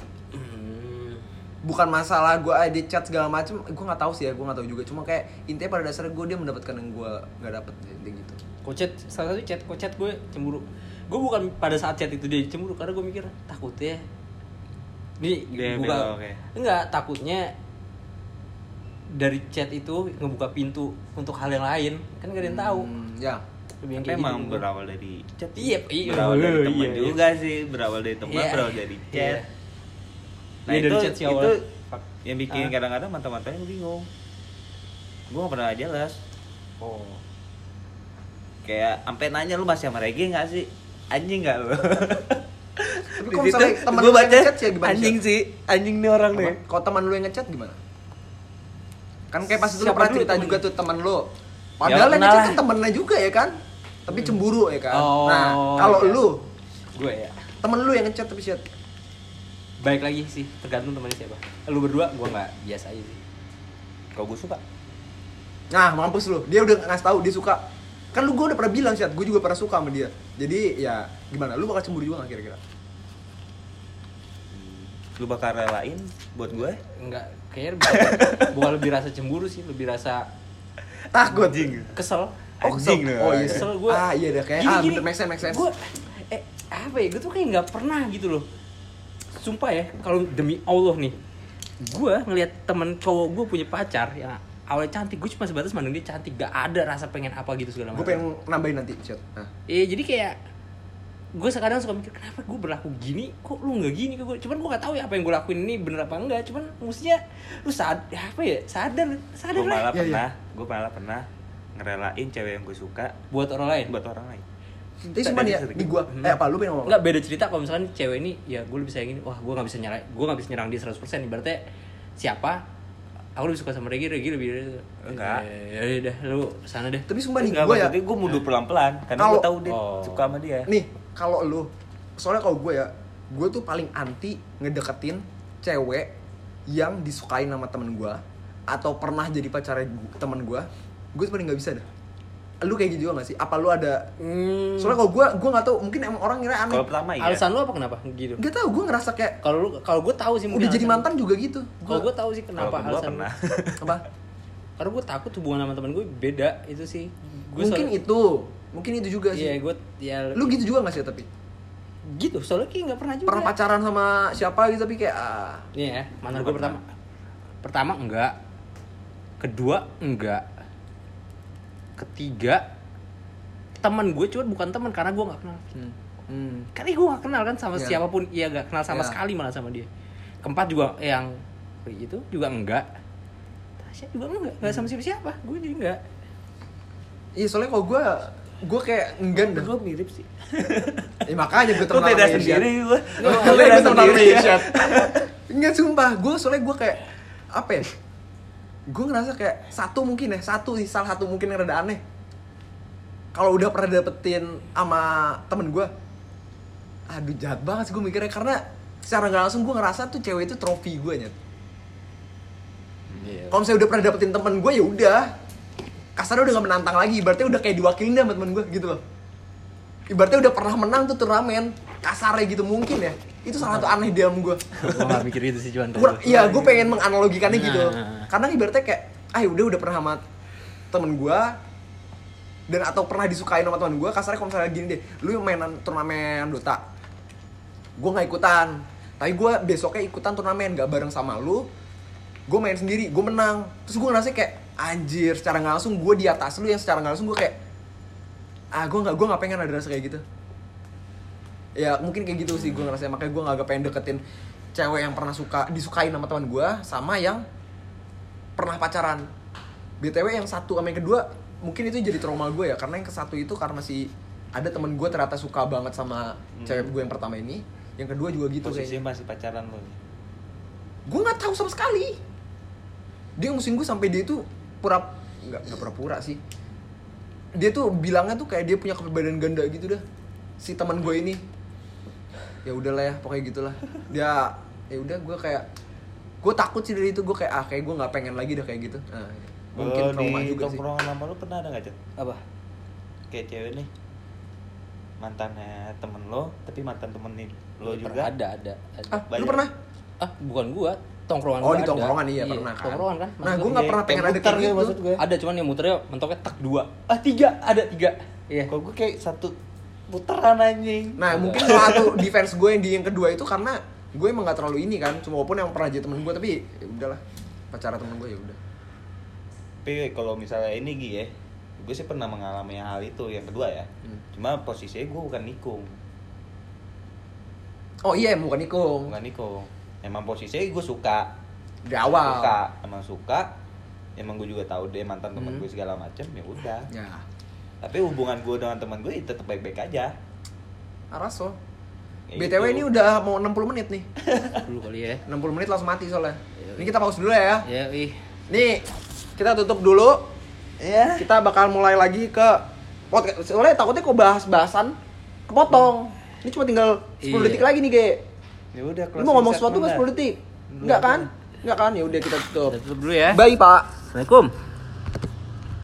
bukan masalah gue ada chat segala macem gue nggak tahu sih ya gue nggak tahu juga cuma kayak intinya pada dasarnya gue dia mendapatkan yang gue nggak dapet intinya gitu kocet salah satu chat kocet gue cemburu gue bukan pada saat chat itu dia cemburu karena gue mikir takutnya ini Dia buka oke. enggak takutnya dari chat itu ngebuka pintu untuk hal yang lain kan gak ada yang tahu Hmm, ya Lebih tapi emang gitu. berawal dari chat Iya, iya. berawal dari Iya, teman iya. juga sih berawal dari teman Iya. berawal dari Iya. Nah Iya, itu dari chat sih itu awalnya. yang bikin Ah. kadang-kadang mantan-mantannya gue bingung gue gak pernah jelas oh kayak sampai nanya lu masih sama Regi nggak sih anjing nggak lu Tapi kalau misalnya temen lu yang baca, ngechat ya gimana, anjing sih anjing nih orang nih? Kalau teman lu yang ngechat gimana? Kan kayak pas itu lu Siapa pernah cerita juga tuh teman lu. Ya, Padahal yang kenal ngechat kan temennya juga ya kan? Tapi cemburu ya kan? Oh, nah, kalau iya. lu, gue ya temen lu yang ngechat tapi chat. Baik lagi sih tergantung temannya siapa lu berdua gue nggak biasa aja sih kalau gue suka Nah, mampus lu. Dia udah ngasih tahu dia suka. Kan lu gue udah pernah bilang chat, gue juga pernah suka sama dia. Jadi ya gimana? Lu bakal cemburu juga gak kira-kira? lu bakal relain buat gue Enggak, kayaknya bukan, bukan lebih rasa cemburu sih, lebih rasa Takut. kesel. Oh, Anjing kesel. Oh iya. Kesel gue. Ah iya deh kayak ah bener make sense make sense. Gue, eh apa ya? Gue tuh kayak nggak pernah gitu loh. Sumpah ya, kalau demi Allah nih, gue ngelihat temen cowok gue punya pacar yang awalnya cantik, gue cuma sebatas mandang dia cantik, gak ada rasa pengen apa gitu segala Gue macam. pengen nambahin nanti chat. Nah. Iya jadi kayak gue sekarang suka mikir kenapa gue berlaku gini kok lu nggak gini ke gue cuman gue gak tahu ya apa yang gue lakuin ini bener apa enggak cuman mestinya lu sad apa ya sadar sadar gue lah malah Iya, iya. pernah gue malah pernah ngerelain cewek yang gue suka buat orang lain buat orang lain Tapi sumpah nih ya, di gua, Hmm. eh apa lu pengen ngomong? nggak beda cerita kalau misalkan cewek ini ya gue lebih sayangin wah gue nggak bisa nyerang gue nggak bisa nyerang dia 100% ibaratnya siapa aku lebih suka sama Regi Regi lebih Enggak. ya udah lu sana deh Tapi sumpah nih gue ya, gue mundur pelan-pelan karena Kalau- gue tahu dia Oh. suka sama dia nih kalau lu, soalnya kalau gue ya, gue tuh paling anti ngedeketin cewek yang disukain sama temen gue atau pernah jadi pacarnya gu- temen gue, gue tuh paling nggak bisa dah. Lu kayak gitu juga gak sih? Apa lu ada? hmm, Soalnya kalau gue, gue nggak tahu, mungkin emang orang ngira aneh. kalau pertama iya alasan lu apa kenapa gitu Gak tau, gue ngerasa kayak kalau lu kalau gue tahu sih udah jadi mantan juga gitu. kalau gue tahu sih kalau kenapa gue alasan pernah apa? karena gue takut hubungan sama temen gue beda itu sih gue mungkin itu, mungkin itu juga sih. iya gue ya Lu gitu juga gak sih tapi? gitu soalnya kayak nggak pernah juga Pernah pacaran sama siapa gitu tapi kayak ah, Nih ya, mantan Gua gue pertama. Pertama enggak. Kedua enggak. Ketiga teman gue cuma bukan teman karena gue nggak kenal. hmm. Hmm. Karena gue nggak kenal kan sama Ya. siapa pun, iya nggak kenal sama Ya. sekali malah sama dia. Keempat juga yang itu juga enggak. Tasya juga enggak, enggak sama siapa siapa. Gue juga enggak. Iya soalnya kalau gue gue kayak enggan dah. gue mirip sih Ya, makanya gue gue temen beda sendiri gue Gue beda sendiri. Enggak sumpah, gue soalnya gue kayak apa ya? Gue ngerasa kayak satu mungkin ya, satu sih salah satu mungkin yang rada aneh. Kalau udah pernah dapetin sama temen gue, aduh jahat banget sih gue mikirnya karena secara nggak langsung gue ngerasa tuh cewek itu trofi gue nyet. Iya. Kalau misalnya udah pernah dapetin temen gue ya udah, kasarnya udah gak menantang lagi, berarti udah kayak diwakilin sama temen gue gitu loh. Ibaratnya udah pernah menang tuh turnamen, kasarnya gitu mungkin ya. Itu salah satu aneh dalam gue. gue nggak mikir itu sih cuman. Iya, gue pengen menganalogikannya gitu. Nah. Karena ibaratnya kayak, ah udah udah pernah sama temen gue dan atau pernah disukain sama temen gue, kasarnya kalau misalnya gini deh, lu yang mainan turnamen Dota, gue nggak ikutan, tapi gue besoknya ikutan turnamen gak bareng sama lu, gue main sendiri, gue menang, terus gue ngerasa kayak anjir, secara langsung gue di atas lu yang secara langsung gue kayak, ah gue nggak gue nggak pengen ada rasa kayak gitu. Ya mungkin kayak gitu sih gue ngerasa makanya gue nggak pengen deketin cewek yang pernah suka disukain sama teman gue sama yang pernah pacaran. BTW yang satu sama yang kedua mungkin itu jadi trauma gue ya. Karena yang ke satu itu karena si ada temen gue ternyata suka banget sama cewek gue yang pertama ini. Yang kedua juga gitu kayaknya. posisinya masih pacaran lo gue nggak tahu sama sekali. Dia ngusin gue sampai dia itu pura nggak nggak pura-pura sih. Dia tuh bilangnya tuh kayak dia punya kepribadian ganda gitu dah. Si teman gue ini ya udahlah ya pokoknya gitulah dia ya udah gue kayak gue takut sih dari itu gue kayak ah kayak gue nggak pengen lagi dah kayak gitu nah, mungkin Kalau trauma di juga sih tongkrongan lama lu pernah ada nggak Cak? Apa? kayak cewek nih mantannya temen lo tapi mantan temen nih lo Pernah juga Ada, ada. ada. ah lu pernah Ah, bukan gua. Tongkrongan oh di ada. tongkrongan iya, pernah kan Tongkrongan kan. nah gue nggak Iya, pernah pengen ada kayak gitu maksud gue. Ada cuman yang muternya mentoknya tak dua. Ah tiga, ada tiga. Iya. kalau gue kayak satu putaran anjing Nah mungkin salah satu defense gue yang di yang kedua itu karena gue emang gak terlalu ini kan, cuma walaupun yang pernah jadi temen gue tapi ya udahlah pacaran temen gue ya udah. tapi kalau misalnya ini Gi ya gue sih pernah mengalami hal itu yang kedua ya Hmm. cuma posisinya gue bukan nikung Oh iya bukan nikung. bukan nikung emang posisinya gue suka Di awal. suka emang suka emang gue juga tahu dia mantan teman Hmm. gue segala macam ya udah Ya. Tapi hubungan gue dengan teman gue tetap baik-baik aja Araso. Ya BTW gitu. ini udah mau 60 menit nih. dulu kali ya 60 menit langsung mati soalnya. Iya. Ini kita pause dulu ya. ya ih Nih, kita tutup dulu. ya Kita bakal mulai lagi ke podcast. Soalnya takutnya kok bahas-bahasan kepotong. Ini cuma tinggal 10 Iya. detik lagi nih, Ge. ya udah Lu mau ngomong sesuatu nggak 10 detik? Enggak kan? Enggak kan? Ya udah kita tutup. kita tutup dulu ya Bye, Pak. assalamualaikum